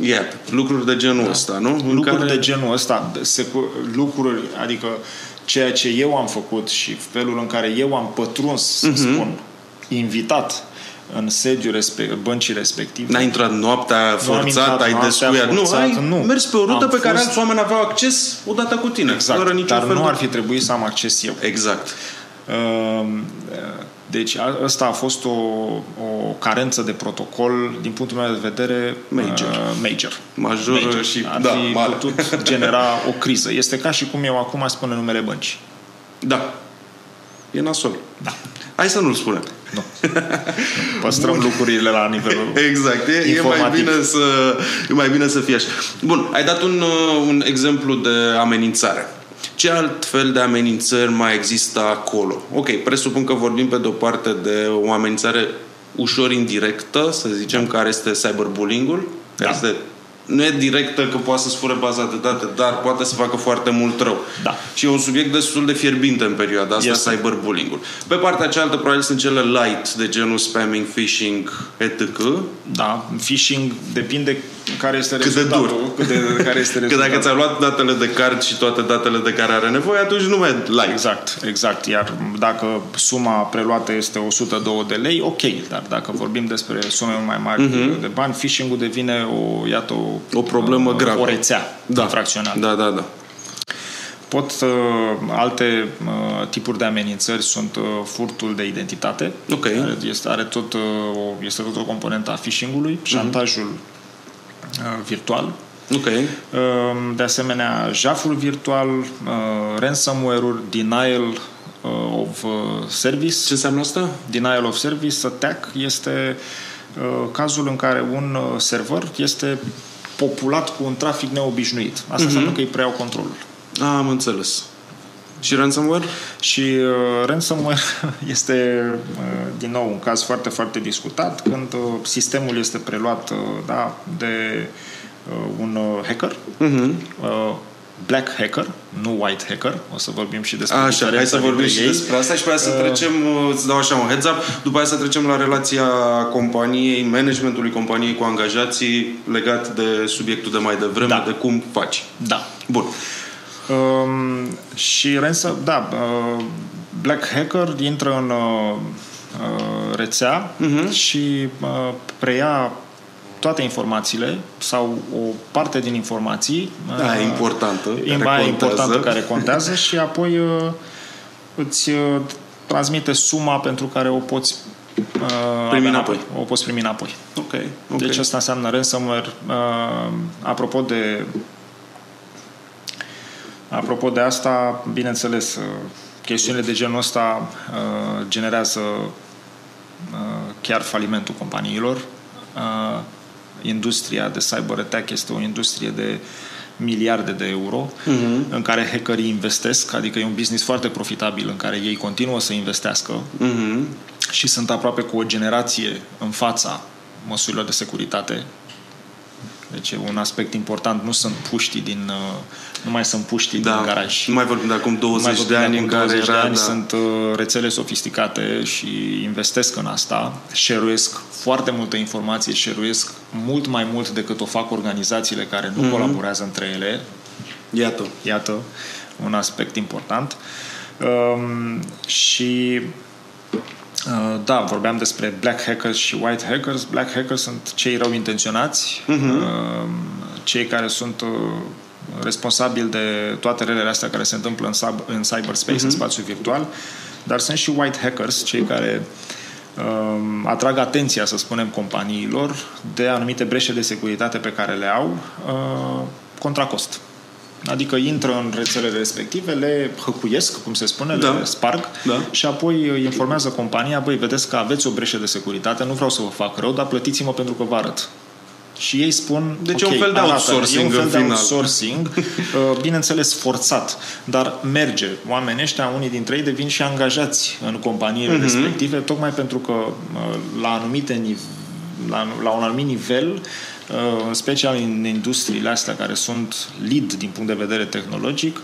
[SPEAKER 3] Iată, lucruri de genul ăsta, nu? În
[SPEAKER 4] lucruri de genul ăsta, secu- lucruri, adică ceea ce eu am făcut și felul în care eu am pătruns, să
[SPEAKER 3] Mhm.
[SPEAKER 4] spun, invitat în sediul respe- băncii respective.
[SPEAKER 3] N-ai intrat noaptea
[SPEAKER 4] am
[SPEAKER 3] forțat,
[SPEAKER 4] intrat
[SPEAKER 3] ai
[SPEAKER 4] noaptea
[SPEAKER 3] descuiat.
[SPEAKER 4] forțat,
[SPEAKER 3] nu, ai
[SPEAKER 4] nu.
[SPEAKER 3] mers pe o rută
[SPEAKER 4] Am
[SPEAKER 3] pe care
[SPEAKER 4] fost-
[SPEAKER 3] alți oameni aveau acces odată cu tine.
[SPEAKER 4] Exact,
[SPEAKER 3] Fără niciun
[SPEAKER 4] dar
[SPEAKER 3] fel
[SPEAKER 4] nu
[SPEAKER 3] de...
[SPEAKER 4] ar fi trebuit să am acces eu.
[SPEAKER 3] Exact.
[SPEAKER 4] Um, Deci a- ăsta a fost o, o carență de protocol din punctul meu de vedere
[SPEAKER 3] Major.
[SPEAKER 4] uh, major.
[SPEAKER 3] Major și-
[SPEAKER 4] ar
[SPEAKER 3] da,
[SPEAKER 4] fi
[SPEAKER 3] mare.
[SPEAKER 4] putut genera *laughs* o criză. Este ca și cum eu acum spun numele băncii.
[SPEAKER 3] Da. E nasol.
[SPEAKER 4] Da.
[SPEAKER 3] Hai să nu-l spunem.
[SPEAKER 4] Nu. *laughs* Păstrăm lucrurile la nivelul...
[SPEAKER 3] Exact, e, e, mai
[SPEAKER 4] Informativ.
[SPEAKER 3] bine să, e mai bine să fie așa. Bun, ai dat un, uh, un exemplu de amenințare. Ce alt fel de amenințări mai există acolo? Ok, presupun că vorbim pe de-o parte de o amenințare ușor indirectă, să zicem, care este cyberbullying-ul, care
[SPEAKER 4] Da.
[SPEAKER 3] este nu e directă că poate să-ți fure baza de date, dar poate să facă foarte mult rău.
[SPEAKER 4] Da.
[SPEAKER 3] Și e un subiect destul de fierbinte în perioada asta,
[SPEAKER 4] Este.
[SPEAKER 3] cyberbullying-ul. Pe partea cealaltă, probabil sunt cele light, de genul spamming, phishing, etc.
[SPEAKER 4] Da, phishing depinde care este
[SPEAKER 3] Cât de
[SPEAKER 4] rezultatul.
[SPEAKER 3] dur.
[SPEAKER 4] Cât de, care este *laughs*
[SPEAKER 3] Că
[SPEAKER 4] rezultatul.
[SPEAKER 3] dacă ți-a luat datele de card și toate datele de care are nevoie, atunci nu mai light.
[SPEAKER 4] Exact, exact. Iar dacă suma preluată este 102 de lei, ok. Dar dacă vorbim despre sume mai mari uh-huh. de bani, phishing-ul devine o, iată, o,
[SPEAKER 3] Mhm. O problemă gravă.
[SPEAKER 4] O rețea
[SPEAKER 3] Da.
[SPEAKER 4] infracțională.
[SPEAKER 3] Da, da, da.
[SPEAKER 4] Pot uh, alte uh, tipuri de amenințări sunt uh, furtul de identitate.
[SPEAKER 3] Ok.
[SPEAKER 4] Care Este, are tot, uh, o, este tot o componentă a phishing-ului,
[SPEAKER 3] Mhm.
[SPEAKER 4] șantajul uh, virtual.
[SPEAKER 3] Ok.
[SPEAKER 4] Uh, De asemenea, jaful virtual, uh, ransomware-uri, denial uh, of uh, service.
[SPEAKER 3] Ce înseamnă asta?
[SPEAKER 4] Denial of service attack este uh, cazul în care un uh, server este populat cu un trafic neobișnuit. Asta uh-huh. înseamnă că îi preiau controlul.
[SPEAKER 3] A, am înțeles. Și ransomware?
[SPEAKER 4] Și uh, ransomware *laughs* este, uh, din nou, un caz foarte, foarte discutat când uh, sistemul este preluat uh, da, de uh, un uh, hacker,
[SPEAKER 3] Uh-huh.
[SPEAKER 4] uh, black hacker, nu white hacker. O să vorbim și despre
[SPEAKER 3] Așa, hai
[SPEAKER 4] diferența
[SPEAKER 3] să vorbim
[SPEAKER 4] dintre
[SPEAKER 3] și
[SPEAKER 4] ei.
[SPEAKER 3] despre asta și pe aia să trecem, uh, îți dau așa un heads up, după aia să trecem la relația companiei, managementului companiei cu angajații legat de subiectul de mai devreme,
[SPEAKER 4] Da.
[SPEAKER 3] de cum faci.
[SPEAKER 4] Da.
[SPEAKER 3] Bun.
[SPEAKER 4] Um, și ransom, da, uh, Black Hacker intră în uh, uh, rețea uh-huh. și uh, preia toate informațiile sau o parte din informații.
[SPEAKER 3] Da,
[SPEAKER 4] uh,
[SPEAKER 3] importantă, care
[SPEAKER 4] Mai
[SPEAKER 3] contează.
[SPEAKER 4] importantă care contează și apoi uh, îți uh, transmite suma pentru care o poți uh,
[SPEAKER 3] Primi
[SPEAKER 4] avea
[SPEAKER 3] înapoi.
[SPEAKER 4] O poți primi înapoi.
[SPEAKER 3] Ok, ok.
[SPEAKER 4] Deci asta înseamnă ransomware. Uh, apropo de apropo de asta, bineînțeles, uh, chestiunile de genul ăsta uh, generează uh, chiar falimentul companiilor. Uh, industria de cyber attack este o industrie de miliarde de euro uh-huh. în care hackerii investesc, adică e un business foarte profitabil în care ei continuă să investească
[SPEAKER 3] Mhm.
[SPEAKER 4] și sunt aproape cu o generație în fața măsurilor de securitate. Deci e un aspect important. Nu sunt puștii din... uh, Nu mai sunt puștii
[SPEAKER 3] Da,
[SPEAKER 4] din garaj.
[SPEAKER 3] nu mai vorbim de acum 20
[SPEAKER 4] Mai
[SPEAKER 3] de
[SPEAKER 4] vorbim
[SPEAKER 3] ani
[SPEAKER 4] acum
[SPEAKER 3] în care
[SPEAKER 4] 20 de
[SPEAKER 3] era...
[SPEAKER 4] ani,
[SPEAKER 3] da.
[SPEAKER 4] sunt uh, rețele sofisticate și investesc în asta, share foarte multă informație, share mult mai mult decât o fac organizațiile care
[SPEAKER 3] Mhm.
[SPEAKER 4] nu colaborează între ele.
[SPEAKER 3] Iată.
[SPEAKER 4] Iată, un aspect important. Um, și uh, da, vorbeam despre black hackers și white hackers. Black hackers sunt cei rău intenționați, uh, cei care sunt uh, responsabili de toate relele astea care se întâmplă în, sub, în cyberspace, în spațiu virtual, dar sunt și white hackers, cei care um, atrag atenția, să spunem, companiilor de anumite breșe de securitate pe care le au uh, contra cost. Adică intră în rețelele respective, le hăcuiesc, cum se spune,
[SPEAKER 3] Da.
[SPEAKER 4] le sparg
[SPEAKER 3] Da.
[SPEAKER 4] și apoi îi informează compania, băi, vedeți că aveți o breșă de securitate, nu vreau să vă fac rău, dar plătiți-mă pentru că vă arăt. Și ei spun,
[SPEAKER 3] Deci e
[SPEAKER 4] ok,
[SPEAKER 3] un fel de
[SPEAKER 4] arată,
[SPEAKER 3] outsourcing
[SPEAKER 4] e un fel
[SPEAKER 3] în
[SPEAKER 4] de
[SPEAKER 3] final.
[SPEAKER 4] outsourcing, *laughs* uh, bineînțeles forțat, dar merge. Oamenii ăștia, unii dintre ei devin și angajați în companiile
[SPEAKER 3] Mhm.
[SPEAKER 4] respective, tocmai pentru că uh, la anumite nive- la, la un anumit nivel, uh, în special în industriile astea care sunt lead din punct de vedere tehnologic,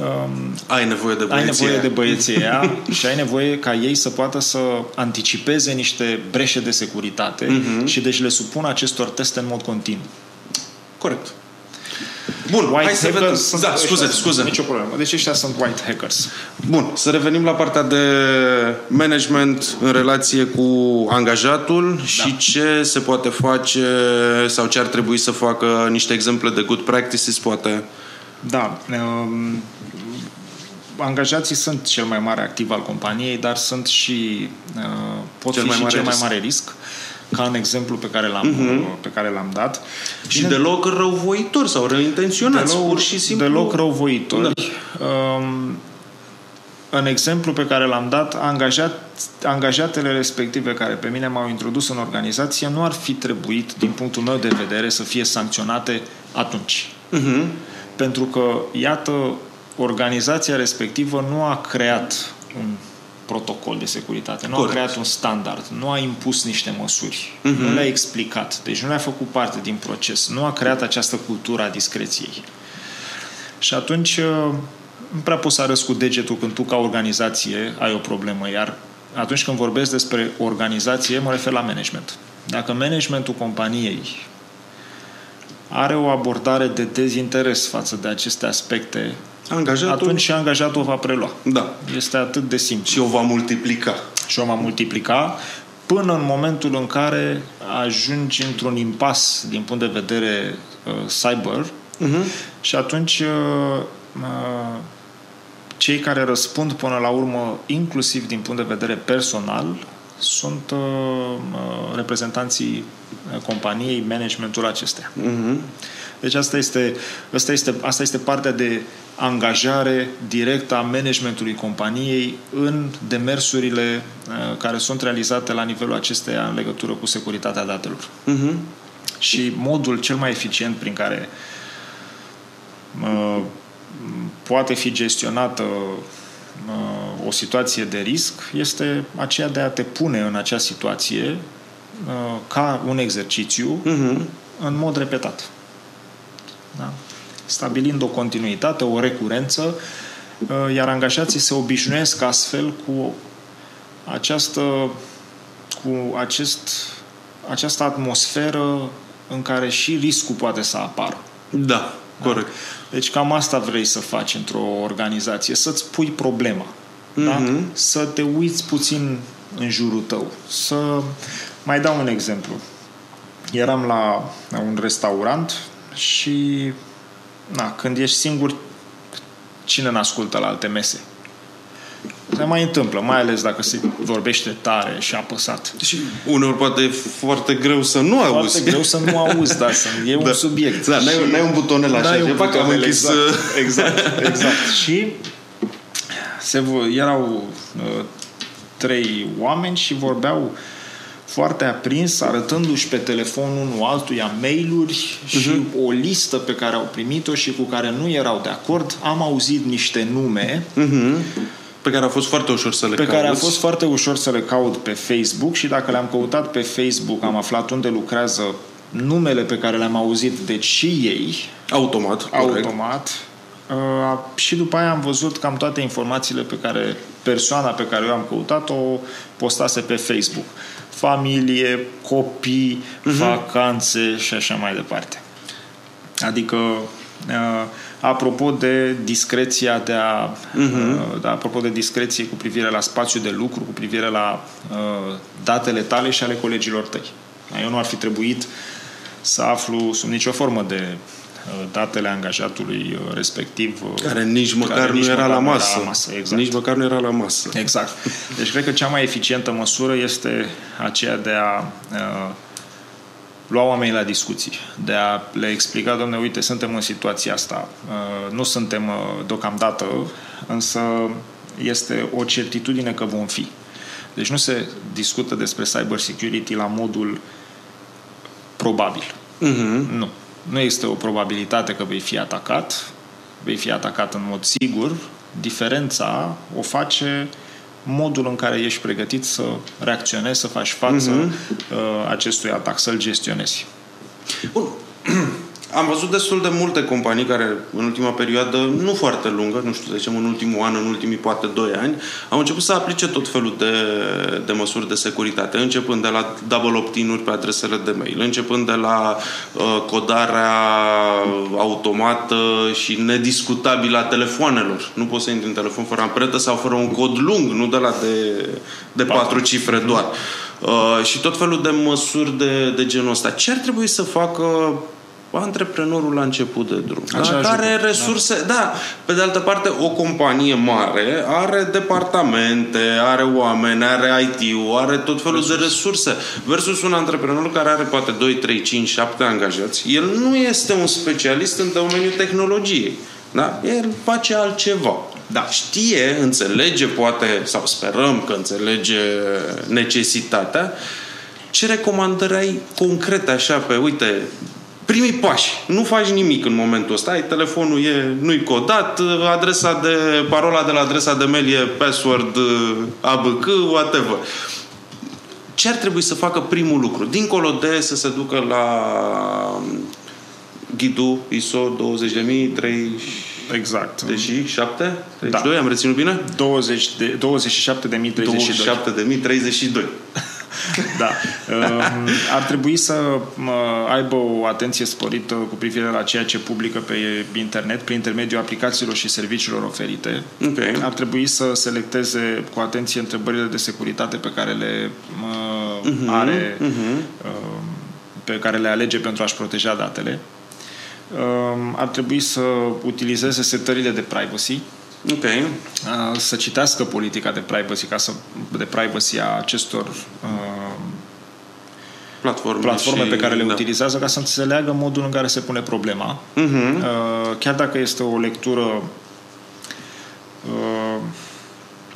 [SPEAKER 4] um,
[SPEAKER 3] Ai nevoie de
[SPEAKER 4] ai
[SPEAKER 3] băieție.
[SPEAKER 4] nevoie de băieții aia *laughs* și ai nevoie ca ei să poată să anticipeze niște breșe de securitate
[SPEAKER 3] Mhm.
[SPEAKER 4] și deci le supun acestor teste în mod continuu.
[SPEAKER 3] Corect. Bun,
[SPEAKER 4] White
[SPEAKER 3] hai să vedem.
[SPEAKER 4] hackers sunt
[SPEAKER 3] Da,
[SPEAKER 4] ăștia
[SPEAKER 3] scuze,
[SPEAKER 4] sunt.
[SPEAKER 3] scuze.
[SPEAKER 4] Nicio problemă. Deci ăștia sunt white hackers.
[SPEAKER 3] Bun, să revenim la partea de management în relație cu angajatul și ce se poate face sau ce ar trebui să facă niște exemple de good practices, poate.
[SPEAKER 4] Da. Um, angajații sunt cel mai mare activ al companiei, dar sunt și uh, pot
[SPEAKER 3] Cel
[SPEAKER 4] fi
[SPEAKER 3] mai
[SPEAKER 4] și
[SPEAKER 3] mare
[SPEAKER 4] cel mai
[SPEAKER 3] risc.
[SPEAKER 4] mare risc ca în exemplu pe care l-am, uh-huh. pe care l-am dat.
[SPEAKER 3] Și deloc răuvoitori sau răuintenționați,
[SPEAKER 4] deloc,
[SPEAKER 3] pur și simplu.
[SPEAKER 4] Deloc răuvoitori. Da. Um, în exemplu pe care l-am dat, angajat, angajatele respective care pe mine m-au introdus în organizație nu ar fi trebuit, din punctul meu de vedere, să fie sancționate atunci.
[SPEAKER 3] Uh-huh.
[SPEAKER 4] Pentru că, iată, organizația respectivă nu a creat un protocol de securitate, nu
[SPEAKER 3] Corect.
[SPEAKER 4] a creat un standard, nu a impus niște măsuri, uh-huh. nu le-a explicat, deci nu le-a făcut parte din proces, nu a creat această cultură a discreției. Și atunci uh, nu prea poți să arăți cu degetul când tu ca organizație ai o problemă, iar atunci când vorbesc despre organizație, mă refer la management. Dacă managementul companiei are o abordare de dezinteres față de aceste aspecte,
[SPEAKER 3] Angajatul?
[SPEAKER 4] atunci și angajatul va prelua.
[SPEAKER 3] Da.
[SPEAKER 4] Este atât de simplu.
[SPEAKER 3] Și o va multiplica.
[SPEAKER 4] Și o va multiplica până în momentul în care ajungi într-un impas din punct de vedere uh, cyber
[SPEAKER 3] Uh-huh.
[SPEAKER 4] și atunci uh, uh, cei care răspund până la urmă, inclusiv din punct de vedere personal, sunt uh, uh, reprezentanții uh, companiei, managementul acestea.
[SPEAKER 3] Uh-huh.
[SPEAKER 4] Deci asta este, asta, este, asta este partea de angajare directă a managementului companiei în demersurile uh, care sunt realizate la nivelul acesteia în legătură cu securitatea datelor.
[SPEAKER 3] Uh-huh.
[SPEAKER 4] Și modul cel mai eficient prin care uh, poate fi gestionată uh, o situație de risc este aceea de a te pune în acea situație uh, ca un exercițiu
[SPEAKER 3] Uh-huh.
[SPEAKER 4] în mod repetat. Da? Stabilind o continuitate, o recurență, uh, iar angajații se obișnuiesc astfel cu această, cu acest, această atmosferă în care și riscul poate să apară.
[SPEAKER 3] Da, corect.
[SPEAKER 4] Deci cam asta vrei să faci într-o organizație, să-ți pui problema. Da?
[SPEAKER 3] Mhm.
[SPEAKER 4] Să te uiți puțin în jurul tău. Să mai dau un exemplu. Eram la la un restaurant și na, când ești singur, cine ne ascultă la alte mese? Se mai întâmplă, mai ales dacă se vorbește tare și apăsat.
[SPEAKER 3] Și uneori poate e foarte greu să nu
[SPEAKER 4] Foarte
[SPEAKER 3] auzi.
[SPEAKER 4] greu să nu auzi, da, să, e un
[SPEAKER 3] Da.
[SPEAKER 4] subiect.
[SPEAKER 3] Da, n-ai,
[SPEAKER 4] Și-
[SPEAKER 3] n-ai un butonel așa,
[SPEAKER 4] N-ai un
[SPEAKER 3] ceva, că am
[SPEAKER 4] butonel,
[SPEAKER 3] închis...
[SPEAKER 4] exact,
[SPEAKER 3] uh, *laughs*
[SPEAKER 4] exact, exact. Și se, vo- erau uh, trei oameni și vorbeau foarte aprins, arătându-și pe telefon unul altuia mail-uri și
[SPEAKER 3] Mhm.
[SPEAKER 4] o listă pe care au primit-o și cu care nu erau de acord. Am auzit niște nume
[SPEAKER 3] Pe care a fost foarte ușor să le
[SPEAKER 4] pe care a
[SPEAKER 3] cauți.
[SPEAKER 4] fost foarte ușor să le caut pe Facebook și dacă le-am căutat pe Facebook am aflat unde lucrează numele pe care le-am auzit, deci și ei,
[SPEAKER 3] Automat, corect.
[SPEAKER 4] automat. Uh, și după aia am văzut cam toate informațiile pe care persoana pe care eu am căutat o postase pe Facebook. Familie, copii,
[SPEAKER 3] Mhm.
[SPEAKER 4] vacanțe și așa mai departe. Adică, uh, apropo de discreția de a,
[SPEAKER 3] Mhm.
[SPEAKER 4] uh, da, apropo de discreție cu privire la spațiu de lucru, cu privire la uh, datele tale și ale colegilor tăi. Eu nu ar fi trebuit să aflu sub nicio formă de uh, datele angajatului uh, respectiv uh,
[SPEAKER 3] Care nici măcar
[SPEAKER 4] care
[SPEAKER 3] nu
[SPEAKER 4] nici
[SPEAKER 3] era
[SPEAKER 4] măcar
[SPEAKER 3] la
[SPEAKER 4] nu era
[SPEAKER 3] masă.
[SPEAKER 4] la masă, exact.
[SPEAKER 3] Nici măcar nu era la masă.
[SPEAKER 4] Exact. Deci cred că cea mai eficientă măsură este aceea de a uh, lua oamenii la discuții, de a le explica, domne, uite, suntem în situația asta, uh, nu suntem uh, deocamdată, însă este o certitudine că vom fi. Deci nu se discută despre cyber security la modul probabil.
[SPEAKER 3] Mhm.
[SPEAKER 4] Nu. Nu este o probabilitate că vei fi atacat, vei fi atacat în mod sigur. Diferența o face modul în care ești pregătit să reacționezi, să faci față uh, acestui atac, să-l gestionezi.
[SPEAKER 3] Bun. *clears throat* Am văzut destul de multe companii care în ultima perioadă, nu foarte lungă, nu știu, să zicem în ultimul an, în ultimii poate 2 ani, au început să aplice tot felul de, de măsuri de securitate, începând de la double opt-in-uri pe adresele de mail, începând de la uh, codarea automată și nediscutabilă a telefoanelor. Nu poți să intri în telefon fără amprentă sau fără un cod lung, nu de la de, de patru cifre doar. Uh, și tot felul de măsuri de, de genul ăsta. Ce ar trebui să facă antreprenorul la început de drum. Da?
[SPEAKER 4] Același
[SPEAKER 3] Care
[SPEAKER 4] lucru,
[SPEAKER 3] resurse... Da. da, pe de altă parte, o companie mare are departamente, are oameni, are IT-ul, are tot felul resurse. de resurse. Versus un antreprenor care are poate 2, 3, 5, 7 angajați. El nu este un specialist în domeniul tehnologiei. Da? El face altceva. Da. Știe, înțelege, poate, sau sperăm că înțelege necesitatea, ce recomandări ai concrete așa pe, uite, primii pași. Nu faci nimic în momentul ăsta. Ai telefonul e, nu-i codat, adresa de, parola de la adresa de mail e password abc, whatever. Ce ar trebui să facă primul lucru? Dincolo de să se ducă la ghidul ISO 20030
[SPEAKER 4] Exact.
[SPEAKER 3] 37? 32? Da. Am reținut bine?
[SPEAKER 4] 20 de, 27.032.
[SPEAKER 3] 27.032.
[SPEAKER 4] Da. Ar trebui să aibă o atenție sporită cu privire la ceea ce publică pe internet prin intermediul aplicațiilor și serviciilor oferite.
[SPEAKER 3] Okay.
[SPEAKER 4] Ar trebui să selecteze cu atenție întrebările de securitate pe care le uh-huh, are, uh-huh. pe care le alege pentru a-și proteja datele. Ar trebui să utilizeze setările de privacy
[SPEAKER 3] Okay.
[SPEAKER 4] Să citească politica de privacy, ca să, de privacy a acestor uh,
[SPEAKER 3] platforme,
[SPEAKER 4] platforme
[SPEAKER 3] și,
[SPEAKER 4] pe care le
[SPEAKER 3] da.
[SPEAKER 4] utilizează ca să înțeleagă modul în care se pune problema.
[SPEAKER 3] Uh-huh.
[SPEAKER 4] Uh, chiar dacă este o lectură uh,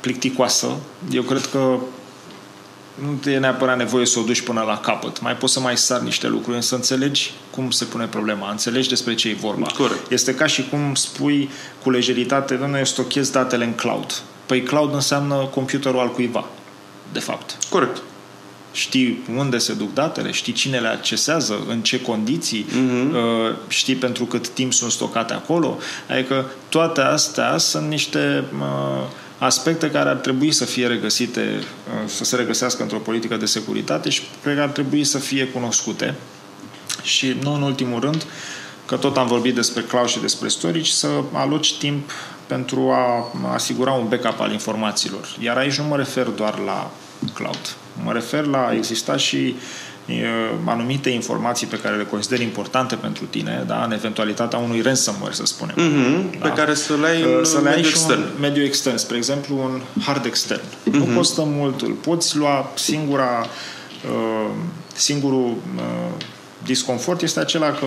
[SPEAKER 4] plicticoasă, eu cred că nu e neapărat nevoie să o duci până la capăt. Mai poți să mai sari niște lucruri, însă înțelegi cum se pune problema, înțelegi despre ce e vorba.
[SPEAKER 3] Corect.
[SPEAKER 4] Este ca și cum spui cu lejeritate, doamne, eu stochez datele în cloud. Păi cloud înseamnă computerul al cuiva, de fapt.
[SPEAKER 3] Corect.
[SPEAKER 4] Știi unde se duc datele, știi cine le accesează, în ce condiții, uh-huh. știi pentru cât timp sunt stocate acolo. Adică toate astea sunt niște uh, aspecte care ar trebui să fie regăsite, să se regăsească într-o politică de securitate și cred că ar trebui să fie cunoscute. Și nu în ultimul rând, că tot am vorbit despre cloud și despre storage, să aloci timp pentru a asigura un backup al informațiilor. Iar aici nu mă refer doar la cloud. Mă refer la exista și anumite informații pe care le consideri importante pentru tine, da, în eventualitatea unui ransomware, să spunem.
[SPEAKER 3] Mm-hmm, da? Pe care să le ai în să le ai mediu extern. Un
[SPEAKER 4] mediu extern, spre exemplu un hard extern. Mm-hmm. Nu costă mult, îl poți lua singura uh, singurul uh, disconfort este acela că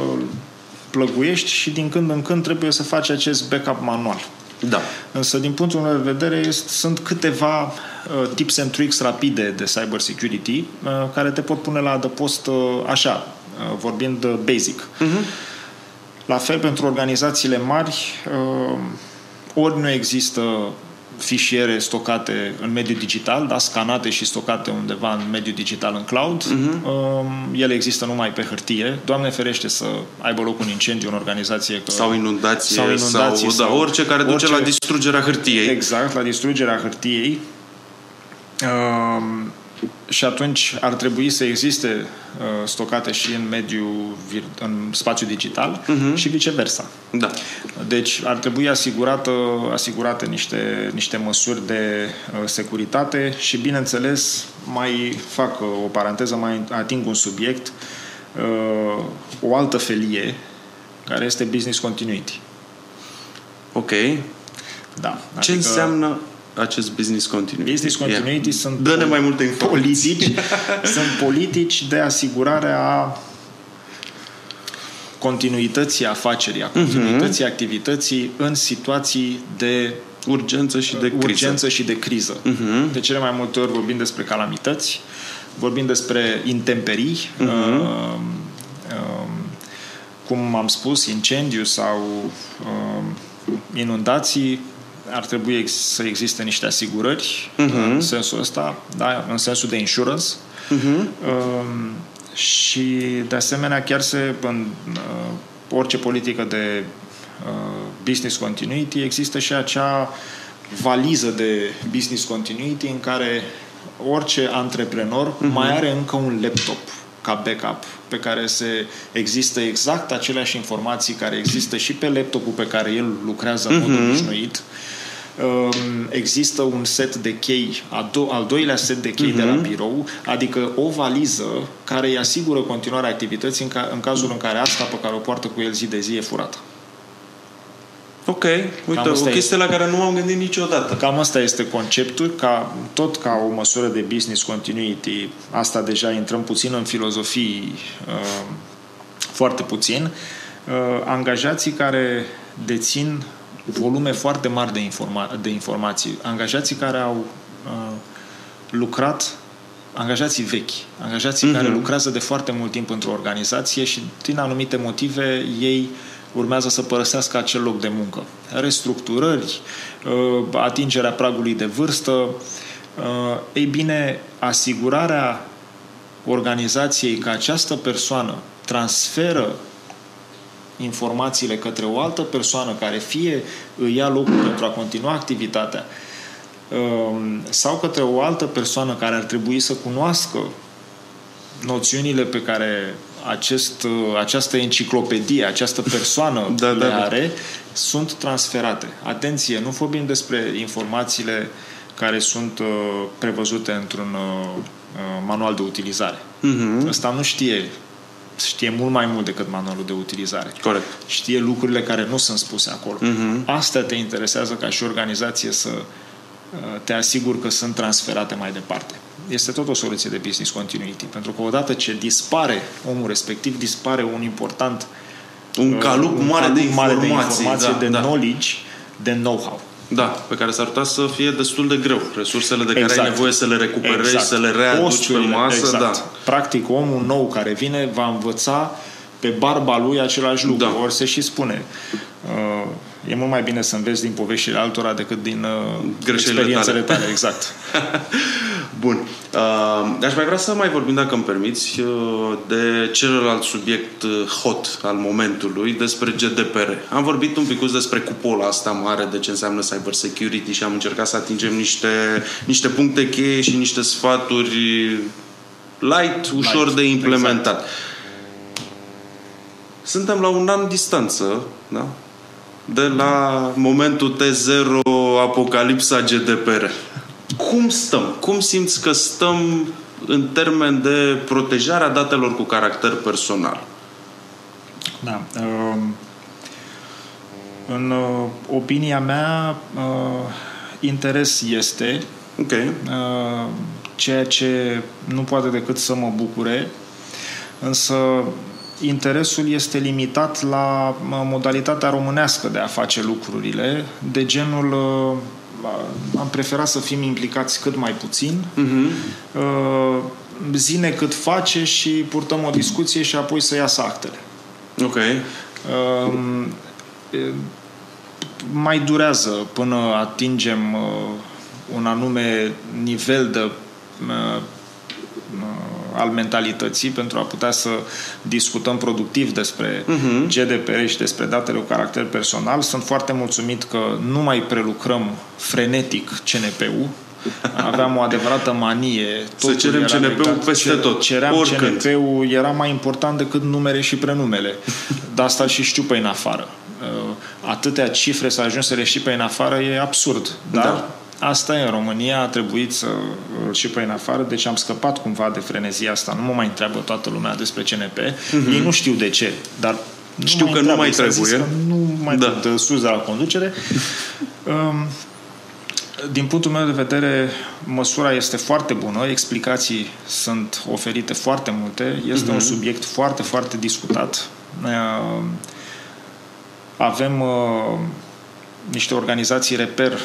[SPEAKER 4] plăguiești și din când în când trebuie să faci acest backup manual.
[SPEAKER 3] Da.
[SPEAKER 4] Însă, din punctul meu de vedere, este, sunt câteva uh, tips and tricks rapide de cyber security uh, care te pot pune la adăpost uh, așa, uh, vorbind uh, basic. Uh-huh. La fel, pentru organizațiile mari, uh, ori nu există fișiere stocate în mediul digital, da, scanate și stocate undeva în mediul digital în cloud. Uh-huh. Ele există numai pe hârtie. Doamne ferește să aibă loc un incendiu în organizație. Că,
[SPEAKER 3] sau inundație, sau, inundații, sau, sau da, orice care orice, duce la distrugerea hârtiei.
[SPEAKER 4] Exact, la distrugerea hârtiei. Um, și atunci ar trebui să existe uh, stocate și în mediul, în spațiu digital uh-huh. și viceversa.
[SPEAKER 3] Da.
[SPEAKER 4] Deci ar trebui asigurată, asigurate niște, niște măsuri de uh, securitate și, bineînțeles, mai fac uh, o paranteză, mai ating un subiect, uh, o altă felie, care este business continuity.
[SPEAKER 3] Ok.
[SPEAKER 4] Da.
[SPEAKER 3] Ce adică înseamnă acest business continuity.
[SPEAKER 4] Business continuity yeah. sunt
[SPEAKER 3] Dă-ne mai multe
[SPEAKER 4] politici, *laughs* sunt politici de asigurare a continuității afacerii, a continuității uh-huh. activității în situații de
[SPEAKER 3] urgență și de criză.
[SPEAKER 4] Urgență și de criză. Uh-huh. De cele mai multe ori vorbim despre calamități, vorbim despre intemperii, uh-huh. uh, uh, cum am spus, incendiu sau uh, inundații, ar trebui ex- să existe niște asigurări uh-huh. în sensul ăsta, da, în sensul de insurance. Uh-huh. Uh, și de asemenea chiar se în uh, orice politică de uh, business continuity există și acea valiză de business continuity în care orice antreprenor uh-huh. mai are încă un laptop ca backup pe care se există exact aceleași informații care există și pe laptopul pe care el lucrează în uh-huh. mod obișnuit Um, există un set de chei, al doilea set de chei uh-huh. de la mhm. birou, adică o valiză care îi asigură continuarea activității în, ca, în cazul în care asta pe care o poartă cu el zi de zi e furată.
[SPEAKER 3] Ok, uite, o chestie este. la care nu m-am gândit niciodată.
[SPEAKER 4] Cam asta este conceptul, ca, tot ca o măsură de business continuity. Asta deja intrăm puțin în filozofii, uh, foarte puțin. Uh, angajații care dețin volume foarte mari de, informa- de informații. Angajații care au uh, lucrat, angajații vechi, angajații mm-hmm. care lucrează de foarte mult timp într-o organizație și din anumite motive ei urmează să părăsească acel loc de muncă. Restructurări, uh, atingerea pragului de vârstă. Uh, ei bine, asigurarea organizației că această persoană transferă informațiile către o altă persoană care fie îi ia locul pentru a continua activitatea um, sau către o altă persoană care ar trebui să cunoască noțiunile pe care acest, uh, această enciclopedie, această persoană *laughs* da, le da, da. are, da. sunt transferate. Atenție, nu vorbim despre informațiile care sunt uh, prevăzute într-un uh, manual de utilizare. Uh-huh. Ăsta nu știe știe mult mai mult decât manualul de utilizare.
[SPEAKER 3] Corect.
[SPEAKER 4] Știe lucrurile care nu sunt spuse acolo. Uh-huh. Asta te interesează ca și organizație să uh, te asiguri că sunt transferate mai departe. Este tot o soluție de business continuity, pentru că odată ce dispare omul respectiv, dispare un important
[SPEAKER 3] un calup, uh, mare, un calup de informații,
[SPEAKER 4] mare de informație, da, de da. knowledge, de know-how.
[SPEAKER 3] Da, pe care s-ar putea să fie destul de greu. Resursele de exact. care ai exact. nevoie să le recuperezi, exact. să le readuci Costurile, pe masă. Exact. Da.
[SPEAKER 4] Practic, omul nou care vine va învăța pe barba lui același lucru. Da. Ori se și spune. Uh, e mult mai bine să înveți din poveștile altora decât din uh, experiențele tale. tale. Exact. *laughs*
[SPEAKER 3] Bun. Uh, aș mai vrea să mai vorbim, dacă îmi permiți, uh, de celălalt subiect uh, hot al momentului, despre GDPR. Am vorbit un pic despre cupola asta mare de ce înseamnă cyber security și am încercat să atingem niște, niște puncte cheie și niște sfaturi light, ușor light, de implementat. Exact. Suntem la un an distanță, da? De la momentul T0 apocalipsa GDPR. Cum stăm? Cum simți că stăm în termen de protejarea datelor cu caracter personal.
[SPEAKER 4] Da. Uh, în uh, opinia mea, uh, interes este
[SPEAKER 3] Ok.
[SPEAKER 4] uh, ceea ce nu poate decât să mă bucure, însă interesul este limitat la uh, modalitatea românească de a face lucrurile, de genul uh, am preferat să fim implicați cât mai puțin, uh, zine cât face și purtăm o discuție și apoi să iasă actele.
[SPEAKER 3] Ok.
[SPEAKER 4] Um, e, mai durează până atingem uh, un anume nivel de uh, uh, al mentalității pentru a putea să discutăm productiv despre uh-huh. GDPR și despre datele cu caracter personal. Sunt foarte mulțumit că nu mai prelucrăm frenetic CNP-ul. *laughs* Aveam o adevărată manie.
[SPEAKER 3] Să cerem
[SPEAKER 4] era
[SPEAKER 3] CNP-ul
[SPEAKER 4] legat.
[SPEAKER 3] peste tot,
[SPEAKER 4] Ceream
[SPEAKER 3] oricând.
[SPEAKER 4] CNP-ul, era mai important decât numere și prenumele. *laughs* De asta și știu pe în afară. Uh, Atâtea cifre să ajungi să le știi pe în afară e absurd. Dar
[SPEAKER 3] Da.
[SPEAKER 4] Asta e, în România a trebuit să îl și pe în afară, deci am scăpat cumva de frenezia asta. Nu mă mai întreabă toată lumea despre CNP. Mm-hmm. Ei nu știu de ce, dar nu
[SPEAKER 3] Mhm. Știu că nu
[SPEAKER 4] întreabă.
[SPEAKER 3] mai
[SPEAKER 4] I s-a zis
[SPEAKER 3] trebuie.
[SPEAKER 4] că Nu mai
[SPEAKER 3] Da.
[SPEAKER 4] da. de sus de la conducere. Um, din punctul meu de vedere, măsura este foarte bună, explicații sunt oferite foarte multe, este un subiect foarte, foarte discutat. Uh, Avem uh, niște organizații reper uh,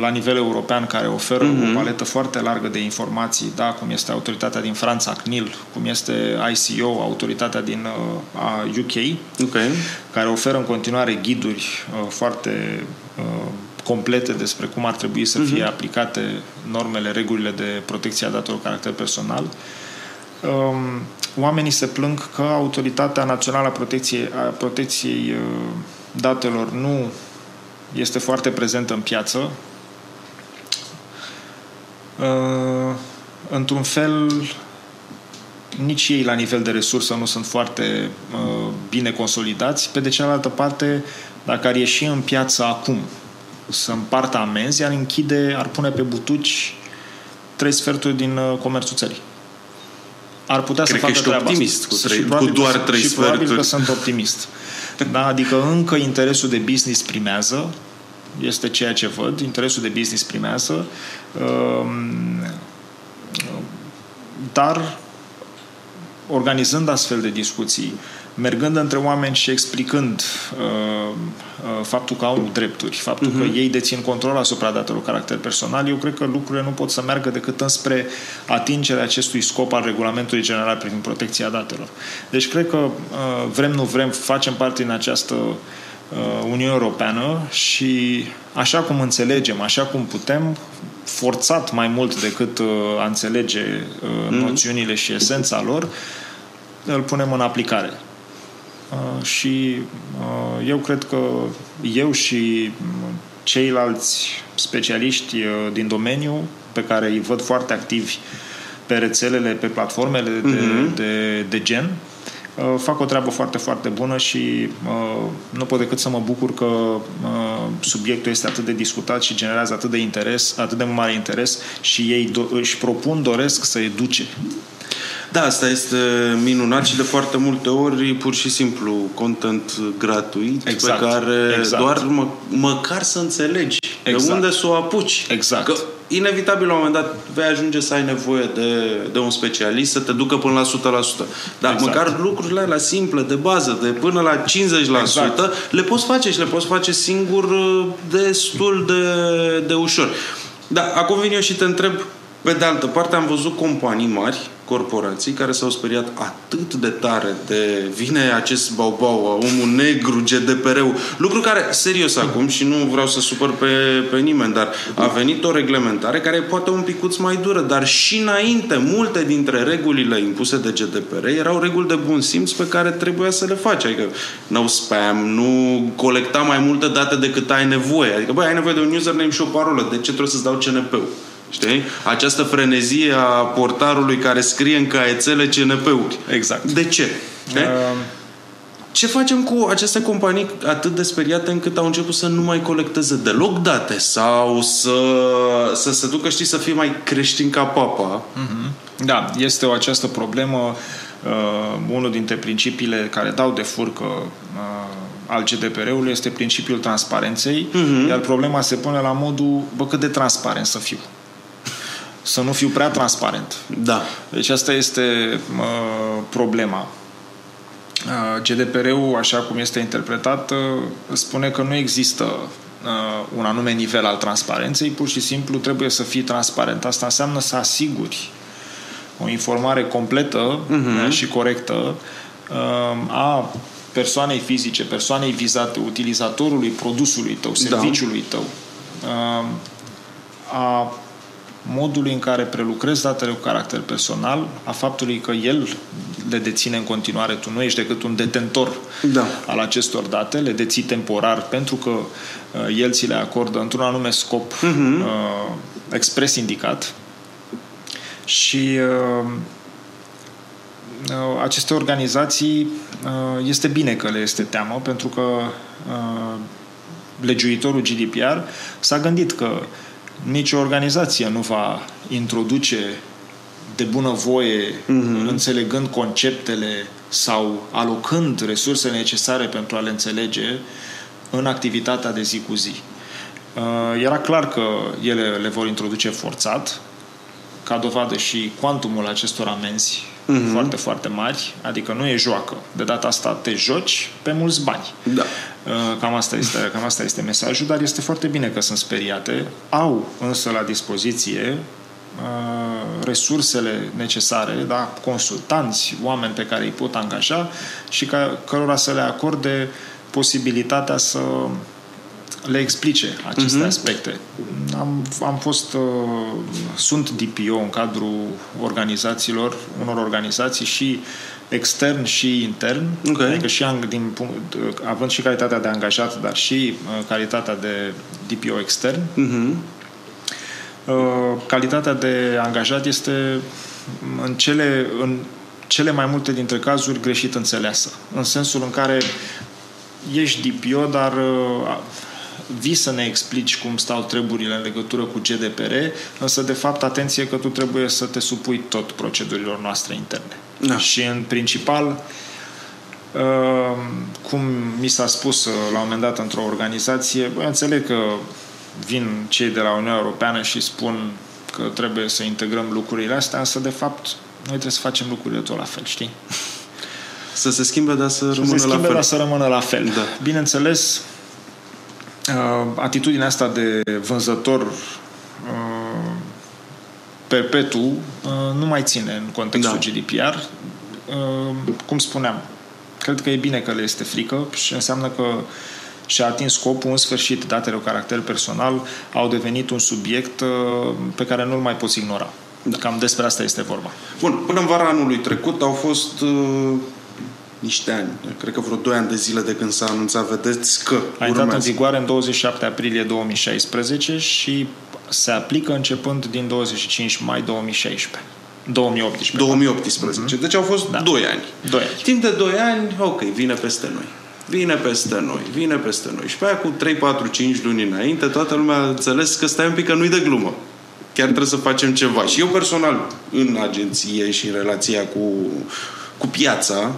[SPEAKER 4] la nivel european care oferă o paletă foarte largă de informații, da, cum este autoritatea din Franța, CNIL, cum este ICO, autoritatea din uh, a UK,
[SPEAKER 3] Ok.
[SPEAKER 4] care oferă în continuare ghiduri uh, foarte uh, complete despre cum ar trebui să fie aplicate normele, regulile de protecție a datelor cu caracter personal. Um, oamenii se plâng că Autoritatea Națională a Protecției, a protecției uh, Datelor nu este foarte prezentă în piață. Uh, într-un fel, nici ei la nivel de resursă nu sunt foarte uh, bine consolidați. Pe de cealaltă parte, dacă ar ieși în piață acum să împartă amenzi, ar închide, ar pune pe butuci trei sferturi din uh, comerțul țării. Ar putea
[SPEAKER 3] Cred
[SPEAKER 4] să
[SPEAKER 3] că
[SPEAKER 4] facă
[SPEAKER 3] ești
[SPEAKER 4] treaba
[SPEAKER 3] optimist
[SPEAKER 4] asta.
[SPEAKER 3] cu
[SPEAKER 4] Și
[SPEAKER 3] trei-
[SPEAKER 4] probabil
[SPEAKER 3] cu doar
[SPEAKER 4] că-
[SPEAKER 3] trei
[SPEAKER 4] și probabil că
[SPEAKER 3] sferturi.
[SPEAKER 4] sunt optimist. Da, adică încă interesul de business primează, este ceea ce văd, interesul de business primează, um, dar organizând astfel de discuții, mergând între oameni și explicând uh, uh, faptul că au drepturi, faptul uh-huh. că ei dețin control asupra datelor cu caracter personal, eu cred că lucrurile nu pot să meargă decât înspre atingerea acestui scop al regulamentului general privind protecția datelor. Deci cred că uh, vrem, nu vrem, facem parte din această uh, Uniune Europeană și așa cum înțelegem, așa cum putem, forțat mai mult decât uh, a înțelege uh, noțiunile și esența lor, îl punem în aplicare. Uh, și uh, eu cred că eu și mm, ceilalți specialiști uh, din domeniu, pe care îi văd foarte activi pe rețelele, pe platformele de, de, de gen, uh, fac o treabă foarte, foarte bună și uh, nu pot decât să mă bucur că uh, subiectul este atât de discutat și generează atât de interes, atât de mare interes și ei do- își propun, doresc să educe.
[SPEAKER 3] Da, asta este minunat și de foarte multe ori pur și simplu content gratuit
[SPEAKER 4] Exact,
[SPEAKER 3] pe care
[SPEAKER 4] exact.
[SPEAKER 3] doar mă, măcar să înțelegi
[SPEAKER 4] Exact.
[SPEAKER 3] de unde să o apuci.
[SPEAKER 4] Exact.
[SPEAKER 3] Că inevitabil la un moment dat vei ajunge să ai nevoie de, de un specialist să te ducă până la 100%. Dar
[SPEAKER 4] Exact.
[SPEAKER 3] măcar lucrurile la simple, de bază, de până la 50%,
[SPEAKER 4] Exact.
[SPEAKER 3] le poți face și le poți face singur uh, destul de, de ușor. Da, acum vin eu și te întreb, pe de altă parte am văzut companii mari, corporații, care s-au speriat atât de tare de vine acest baubau, omul negru, GDPR-ul, lucru care, serios acum, și nu vreau să supăr pe, pe nimeni, dar a venit o reglementare care e poate un picuț mai dură, dar și înainte, multe dintre regulile impuse de GDPR erau reguli de bun simț pe care trebuia să le faci. Adică no spam, nu colecta mai multe date decât ai nevoie. Adică, băi, ai nevoie de un username și o parolă. De ce trebuie să-ți dau CNP-ul? Știi? Această frenezie a portarului care scrie în caiețele CNP-uri.
[SPEAKER 4] Exact.
[SPEAKER 3] De ce? Știi?
[SPEAKER 4] Uh,
[SPEAKER 3] Ce facem cu aceste companii atât de speriate încât au început să nu mai colecteze deloc date sau să, să se ducă, știi, să fie mai creștini ca papa?
[SPEAKER 4] Da, este o această problemă. Uh, unul dintre principiile care dau de furcă uh, al GDPR-ului este principiul transparenței, uh-huh. iar problema se pune la modul, bă, cât de transparent să fiu. Să nu fiu prea transparent.
[SPEAKER 3] Da.
[SPEAKER 4] Deci asta este uh, problema. Uh, GDPR-ul, așa cum este interpretat, uh, spune că nu există uh, un anume nivel al transparenței, pur și simplu trebuie să fii transparent. Asta înseamnă să asiguri o informare completă uh-huh. și corectă uh, a persoanei fizice, persoanei vizate, utilizatorului produsului tău, serviciului tău, uh, a modului în care prelucrezi datele cu caracter personal, a faptului că el le deține în continuare, tu nu ești decât un detentor
[SPEAKER 3] Da.
[SPEAKER 4] al acestor date, le deții temporar pentru că uh, el ți le acordă într-un anume scop uh-huh. uh, expres indicat și uh, uh, aceste organizații uh, este bine că le este teamă pentru că uh, legiuitorul GDPR s-a gândit că nicio organizație nu va introduce de bună voie, uh-huh. înțelegând conceptele sau alocând resursele necesare pentru a le înțelege în activitatea de zi cu zi. Uh, Era clar că ele le vor introduce forțat, ca dovadă și cuantumul acestor amenzi uh-huh. foarte, foarte mari, adică nu e joacă. De data asta te joci pe mulți bani.
[SPEAKER 3] Da.
[SPEAKER 4] Uh, Cam asta, este, cam asta este mesajul, dar este foarte bine că sunt speriate. Au însă la dispoziție uh, resursele necesare, da? consultanți, oameni pe care îi pot angaja și ca, cărora să le acorde posibilitatea să le explice aceste uh-huh. aspecte. Am, am fost, uh, sunt DPO în cadrul organizațiilor, unor organizații și extern și intern,
[SPEAKER 3] Ok.
[SPEAKER 4] adică și ang- din, punct- având și calitatea de angajat, dar și uh, calitatea de DPO extern.
[SPEAKER 3] Mhm.
[SPEAKER 4] Uh, calitatea de angajat este în cele, în cele mai multe dintre cazuri greșit înțeleasă. În sensul în care ești DPO, dar uh, vii să ne explici cum stau treburile în legătură cu GDPR, însă de fapt atenție că tu trebuie să te supui tot procedurilor noastre interne.
[SPEAKER 3] Da.
[SPEAKER 4] Și în principal Uh, cum mi s-a spus uh, la un moment dat într-o organizație, bă, înțeleg că vin cei de la Uniunea Europeană și spun că trebuie să integrăm lucrurile astea, însă de fapt noi trebuie să facem lucrurile tot la fel, știi?
[SPEAKER 3] Să se schimbe, dar să
[SPEAKER 4] Să
[SPEAKER 3] rămână
[SPEAKER 4] se schimbe,
[SPEAKER 3] la fel.
[SPEAKER 4] dar să rămână la fel.
[SPEAKER 3] Da.
[SPEAKER 4] Bineînțeles, uh, atitudinea asta de vânzător uh, perpetu uh, nu mai ține în contextul
[SPEAKER 3] Da.
[SPEAKER 4] GDPR. Uh, Cum spuneam, cred că e bine că le este frică și înseamnă că și-a atins scopul, în sfârșit, datele cu caracter personal au devenit un subiect uh, pe care nu-l mai poți ignora. Cam despre asta este vorba.
[SPEAKER 3] Bun, până în vara anului trecut au fost uh, niște ani, cred că vreo 2 ani de zile de când s-a anunțat, vedeți că
[SPEAKER 4] A intrat în
[SPEAKER 3] urmează.
[SPEAKER 4] vigoare în 27 aprilie 2016 și se aplică începând din 25 mai 2016. 2018.
[SPEAKER 3] 2018. Deci au fost
[SPEAKER 4] Da.
[SPEAKER 3] 2 ani.
[SPEAKER 4] Doi ani.
[SPEAKER 3] Timp de 2 ani, ok, vine peste noi. Vine peste noi, vine peste noi. Și pe aia cu 3, 4, 5 luni înainte, toată lumea a înțeles că stai un pic că nu-i de glumă. Chiar trebuie să facem ceva. Și eu personal, în agenție și în relația cu, cu piața,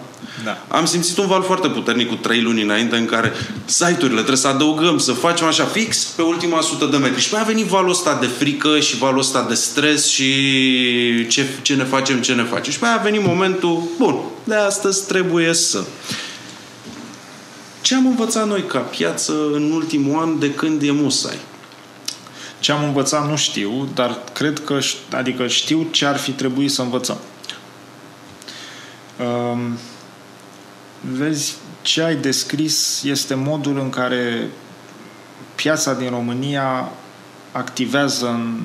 [SPEAKER 4] Da.
[SPEAKER 3] am simțit un val foarte puternic cu trei luni înainte în care site-urile trebuie să adăugăm, să facem așa fix pe ultima sută de metri. Și pe aia a venit valul ăsta de frică și valul ăsta de stres și ce, ce ne facem, ce ne facem. Și pe aia a venit momentul, bun, de astăzi trebuie să... Ce am învățat noi ca piață în ultimul an de când e musai?
[SPEAKER 4] Ce am învățat nu știu, dar cred că, ș- adică știu ce ar fi trebuit să învățăm. Um, vezi, ce ai descris este modul în care piața din România activează în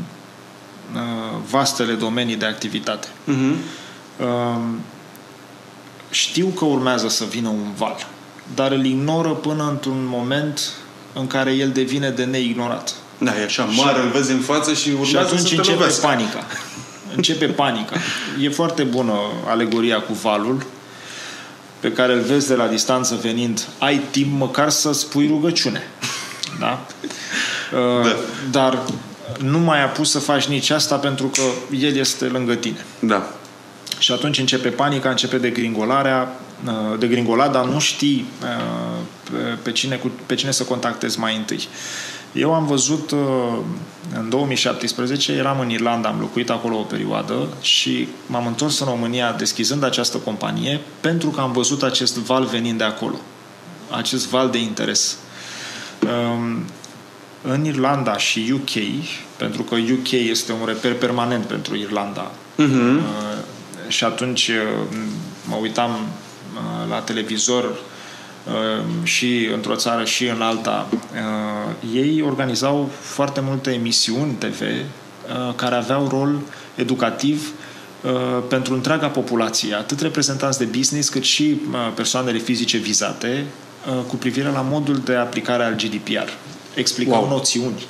[SPEAKER 4] uh, vastele domenii de activitate.
[SPEAKER 3] Uh-huh.
[SPEAKER 4] Um, știu că urmează să vină un val, dar îl ignoră până într-un moment în care el devine de neignorat.
[SPEAKER 3] Da, e așa mare, îl vezi în față și urmează
[SPEAKER 4] Și atunci
[SPEAKER 3] să te
[SPEAKER 4] începe
[SPEAKER 3] lovească.
[SPEAKER 4] panica. Începe panica. E foarte bună alegoria cu valul, pe care îl vezi de la distanță venind, ai timp măcar să spui rugăciune. Da? Uh,
[SPEAKER 3] Da.
[SPEAKER 4] Dar nu mai ai pus să faci nici asta pentru că el este lângă tine.
[SPEAKER 3] Da.
[SPEAKER 4] Și atunci începe panica, începe degringolarea, uh, degringolada, nu știi uh, pe- pe cine, cu- pe cine să contactezi mai întâi. Eu am văzut uh, în 2017, eram în Irlanda, am locuit acolo o perioadă și m-am întors în România deschizând această companie pentru că am văzut acest val venind de acolo. Acest val de interes. Um, În Irlanda și UK, pentru că UK este un reper permanent pentru Irlanda, uh, și atunci uh, mă uitam uh, la televizor uh, și într-o țară și în alta. Uh, Ei organizau foarte multe emisiuni TV uh, care aveau rol educativ uh, pentru întreaga populație, atât reprezentanți de business cât și uh, persoanele fizice vizate uh, cu privire la modul de aplicare al GDPR. Explicau
[SPEAKER 3] Wow.
[SPEAKER 4] noțiuni.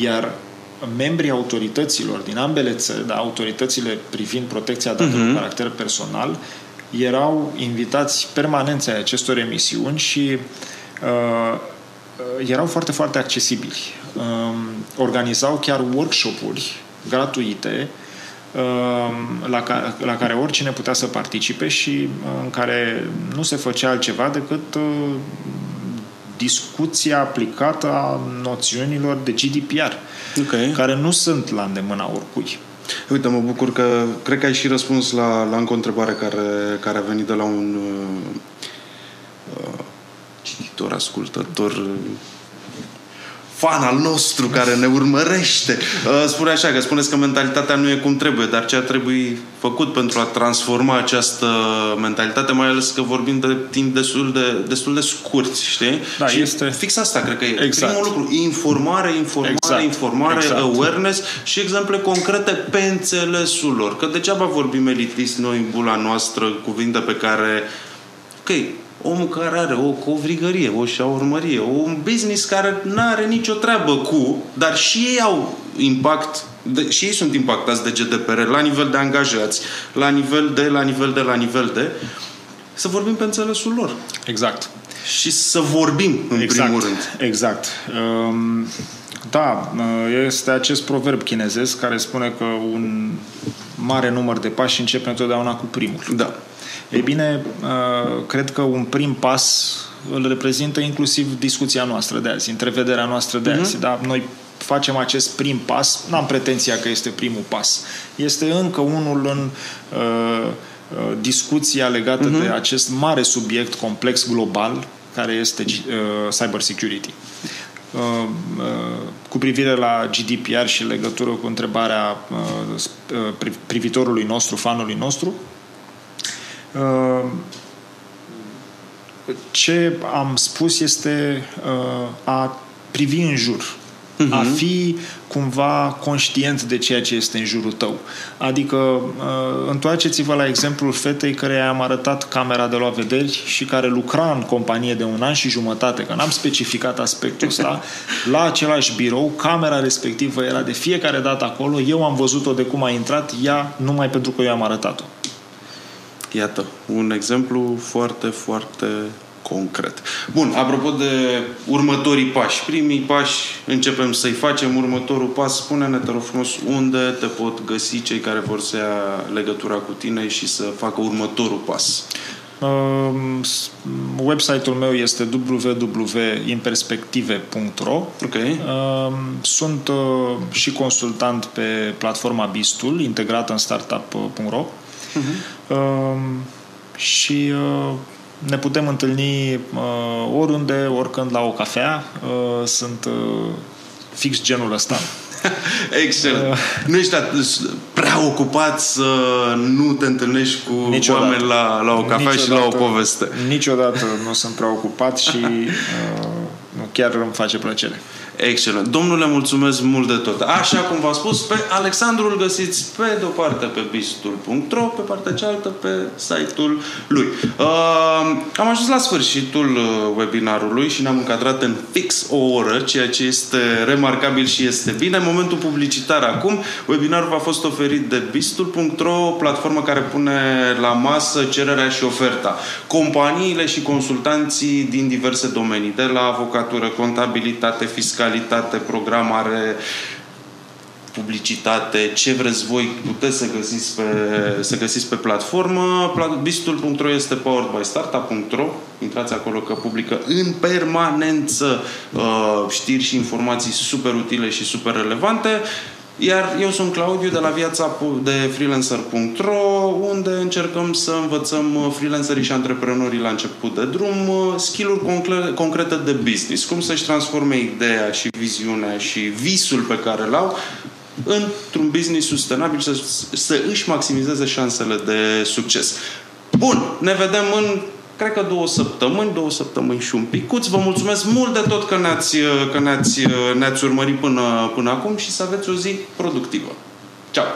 [SPEAKER 4] Iar membrii autorităților din ambele țări, da, autoritățile privind protecția datelor cu caracter personal, erau invitați permanenți ai acestor emisiuni și uh, uh, erau foarte, foarte accesibili. Um, organizau chiar workshop-uri gratuite um, la, ca, la care oricine putea să participe și uh, în care nu se făcea altceva decât uh, discuția aplicată a noțiunilor de GDPR,
[SPEAKER 3] Ok.
[SPEAKER 4] care nu sunt la îndemâna oricui.
[SPEAKER 3] Uite, mă bucur că cred că ai și răspuns la, la încă o întrebare care, care a venit de la un uh, uh, cititor, ascultător, uh, fan al nostru care ne urmărește. Uh, spune așa, că spuneți că mentalitatea nu e cum trebuie, dar ce ar trebui făcut pentru a transforma această mentalitate, mai ales că vorbim de timp destul de, destul de scurt, știi?
[SPEAKER 4] Da,
[SPEAKER 3] și
[SPEAKER 4] este-
[SPEAKER 3] fix asta cred că e
[SPEAKER 4] Exact.
[SPEAKER 3] primul lucru. Informare, informare,
[SPEAKER 4] Exact.
[SPEAKER 3] informare,
[SPEAKER 4] Exact.
[SPEAKER 3] awareness și exemple concrete pe înțelesul lor. Că degeaba vorbim elitist noi în bula noastră, cuvinte pe care... Ok, omul care are o covrigărie, o șaurmărie, un business care nu are nicio treabă cu, dar și ei au impact de, și ei sunt impactați de GDPR la nivel de angajați, la nivel de, la nivel de, la nivel de să vorbim pe înțelesul lor
[SPEAKER 4] Exact.
[SPEAKER 3] și să vorbim în
[SPEAKER 4] exact.
[SPEAKER 3] primul rând.
[SPEAKER 4] Exact. Um, da, este acest proverb chinezesc care spune că un mare număr de pași începe întotdeauna cu primul.
[SPEAKER 3] Da.
[SPEAKER 4] Ei bine, uh, cred că un prim pas îl reprezintă inclusiv discuția noastră de azi, întrevederea noastră de azi. Da? Noi facem acest prim pas, n-am pretenția că este primul pas. Este încă unul în uh, uh, discuția legată de acest mare subiect complex global care este uh, cyber security. Uh, uh, cu privire la GDPR și în legătură cu întrebarea uh, sp- uh, pri- privitorului nostru, fanului nostru, Uh, ce am spus este uh, a privi în jur, a fi cumva conștient de ceea ce este în jurul tău. Adică uh, întoarceți-vă la exemplul fetei care am arătat camera de luat vederi și care lucra în companie de un an și jumătate, că n-am specificat aspectul ăsta, *laughs* la același birou, camera respectivă era de fiecare dată acolo, eu am văzut-o de cum a intrat, ea numai pentru că eu am arătat-o.
[SPEAKER 3] Iată, un exemplu foarte, foarte concret. Bun, apropo de următorii pași, primii pași începem să-i facem, următorul pas, spune-ne, te rog frumos, unde te pot găsi cei care vor să ia legătura cu tine și să facă următorul pas.
[SPEAKER 4] Um, s- Website-ul meu este www.imperspective.ro
[SPEAKER 3] Ok?
[SPEAKER 4] Um, Sunt uh, și consultant pe platforma Bistul, integrată în startup.ro Um, și uh, ne putem întâlni uh, oriunde, oricând la o cafea. Uh, Sunt uh, fix genul ăsta. *laughs*
[SPEAKER 3] Excelent. Nu ești atât prea ocupat să nu te întâlnești cu
[SPEAKER 4] Niciodată.
[SPEAKER 3] oameni la, la o cafea și la o poveste.
[SPEAKER 4] Niciodată nu sunt preocupat și *laughs* uh, nu, chiar îmi face plăcere.
[SPEAKER 3] Excelent. Domnule, mulțumesc mult de tot. Așa cum v-am spus, pe Alexandru îl găsiți pe de o parte pe bistul.ro, pe partea cealaltă pe site-ul lui. Uh, am ajuns la sfârșitul uh, webinarului și ne-am încadrat în fix o oră, ceea ce este remarcabil și este bine. În momentul publicitar acum, webinarul a fost oferit de bistul.ro, o platformă care pune la masă cererea și oferta. Companiile și consultanții din diverse domenii, de la avocatură, contabilitate, fiscalitate, programare, publicitate, ce vreți voi, puteți să găsiți pe, să găsiți pe platformă. Bistul.ro este powered by startup.ro. Intrați acolo că publică în permanență uh, știri și informații super utile și super relevante. Iar eu sunt Claudiu de la viața de freelancer.ro unde încercăm să învățăm uh, freelancerii și antreprenorii la început de drum uh, skill-uri concrete de business. Cum să-și transforme ideea și viziunea și visul pe care l-au într-un business sustenabil să, să își maximizeze șansele de succes. Bun, ne vedem în cred că două săptămâni, două săptămâni și un picuț. Vă mulțumesc mult de tot că ne-ați, că ne-ați, ne-ați urmărit până, până acum și să aveți o zi productivă. Ciao!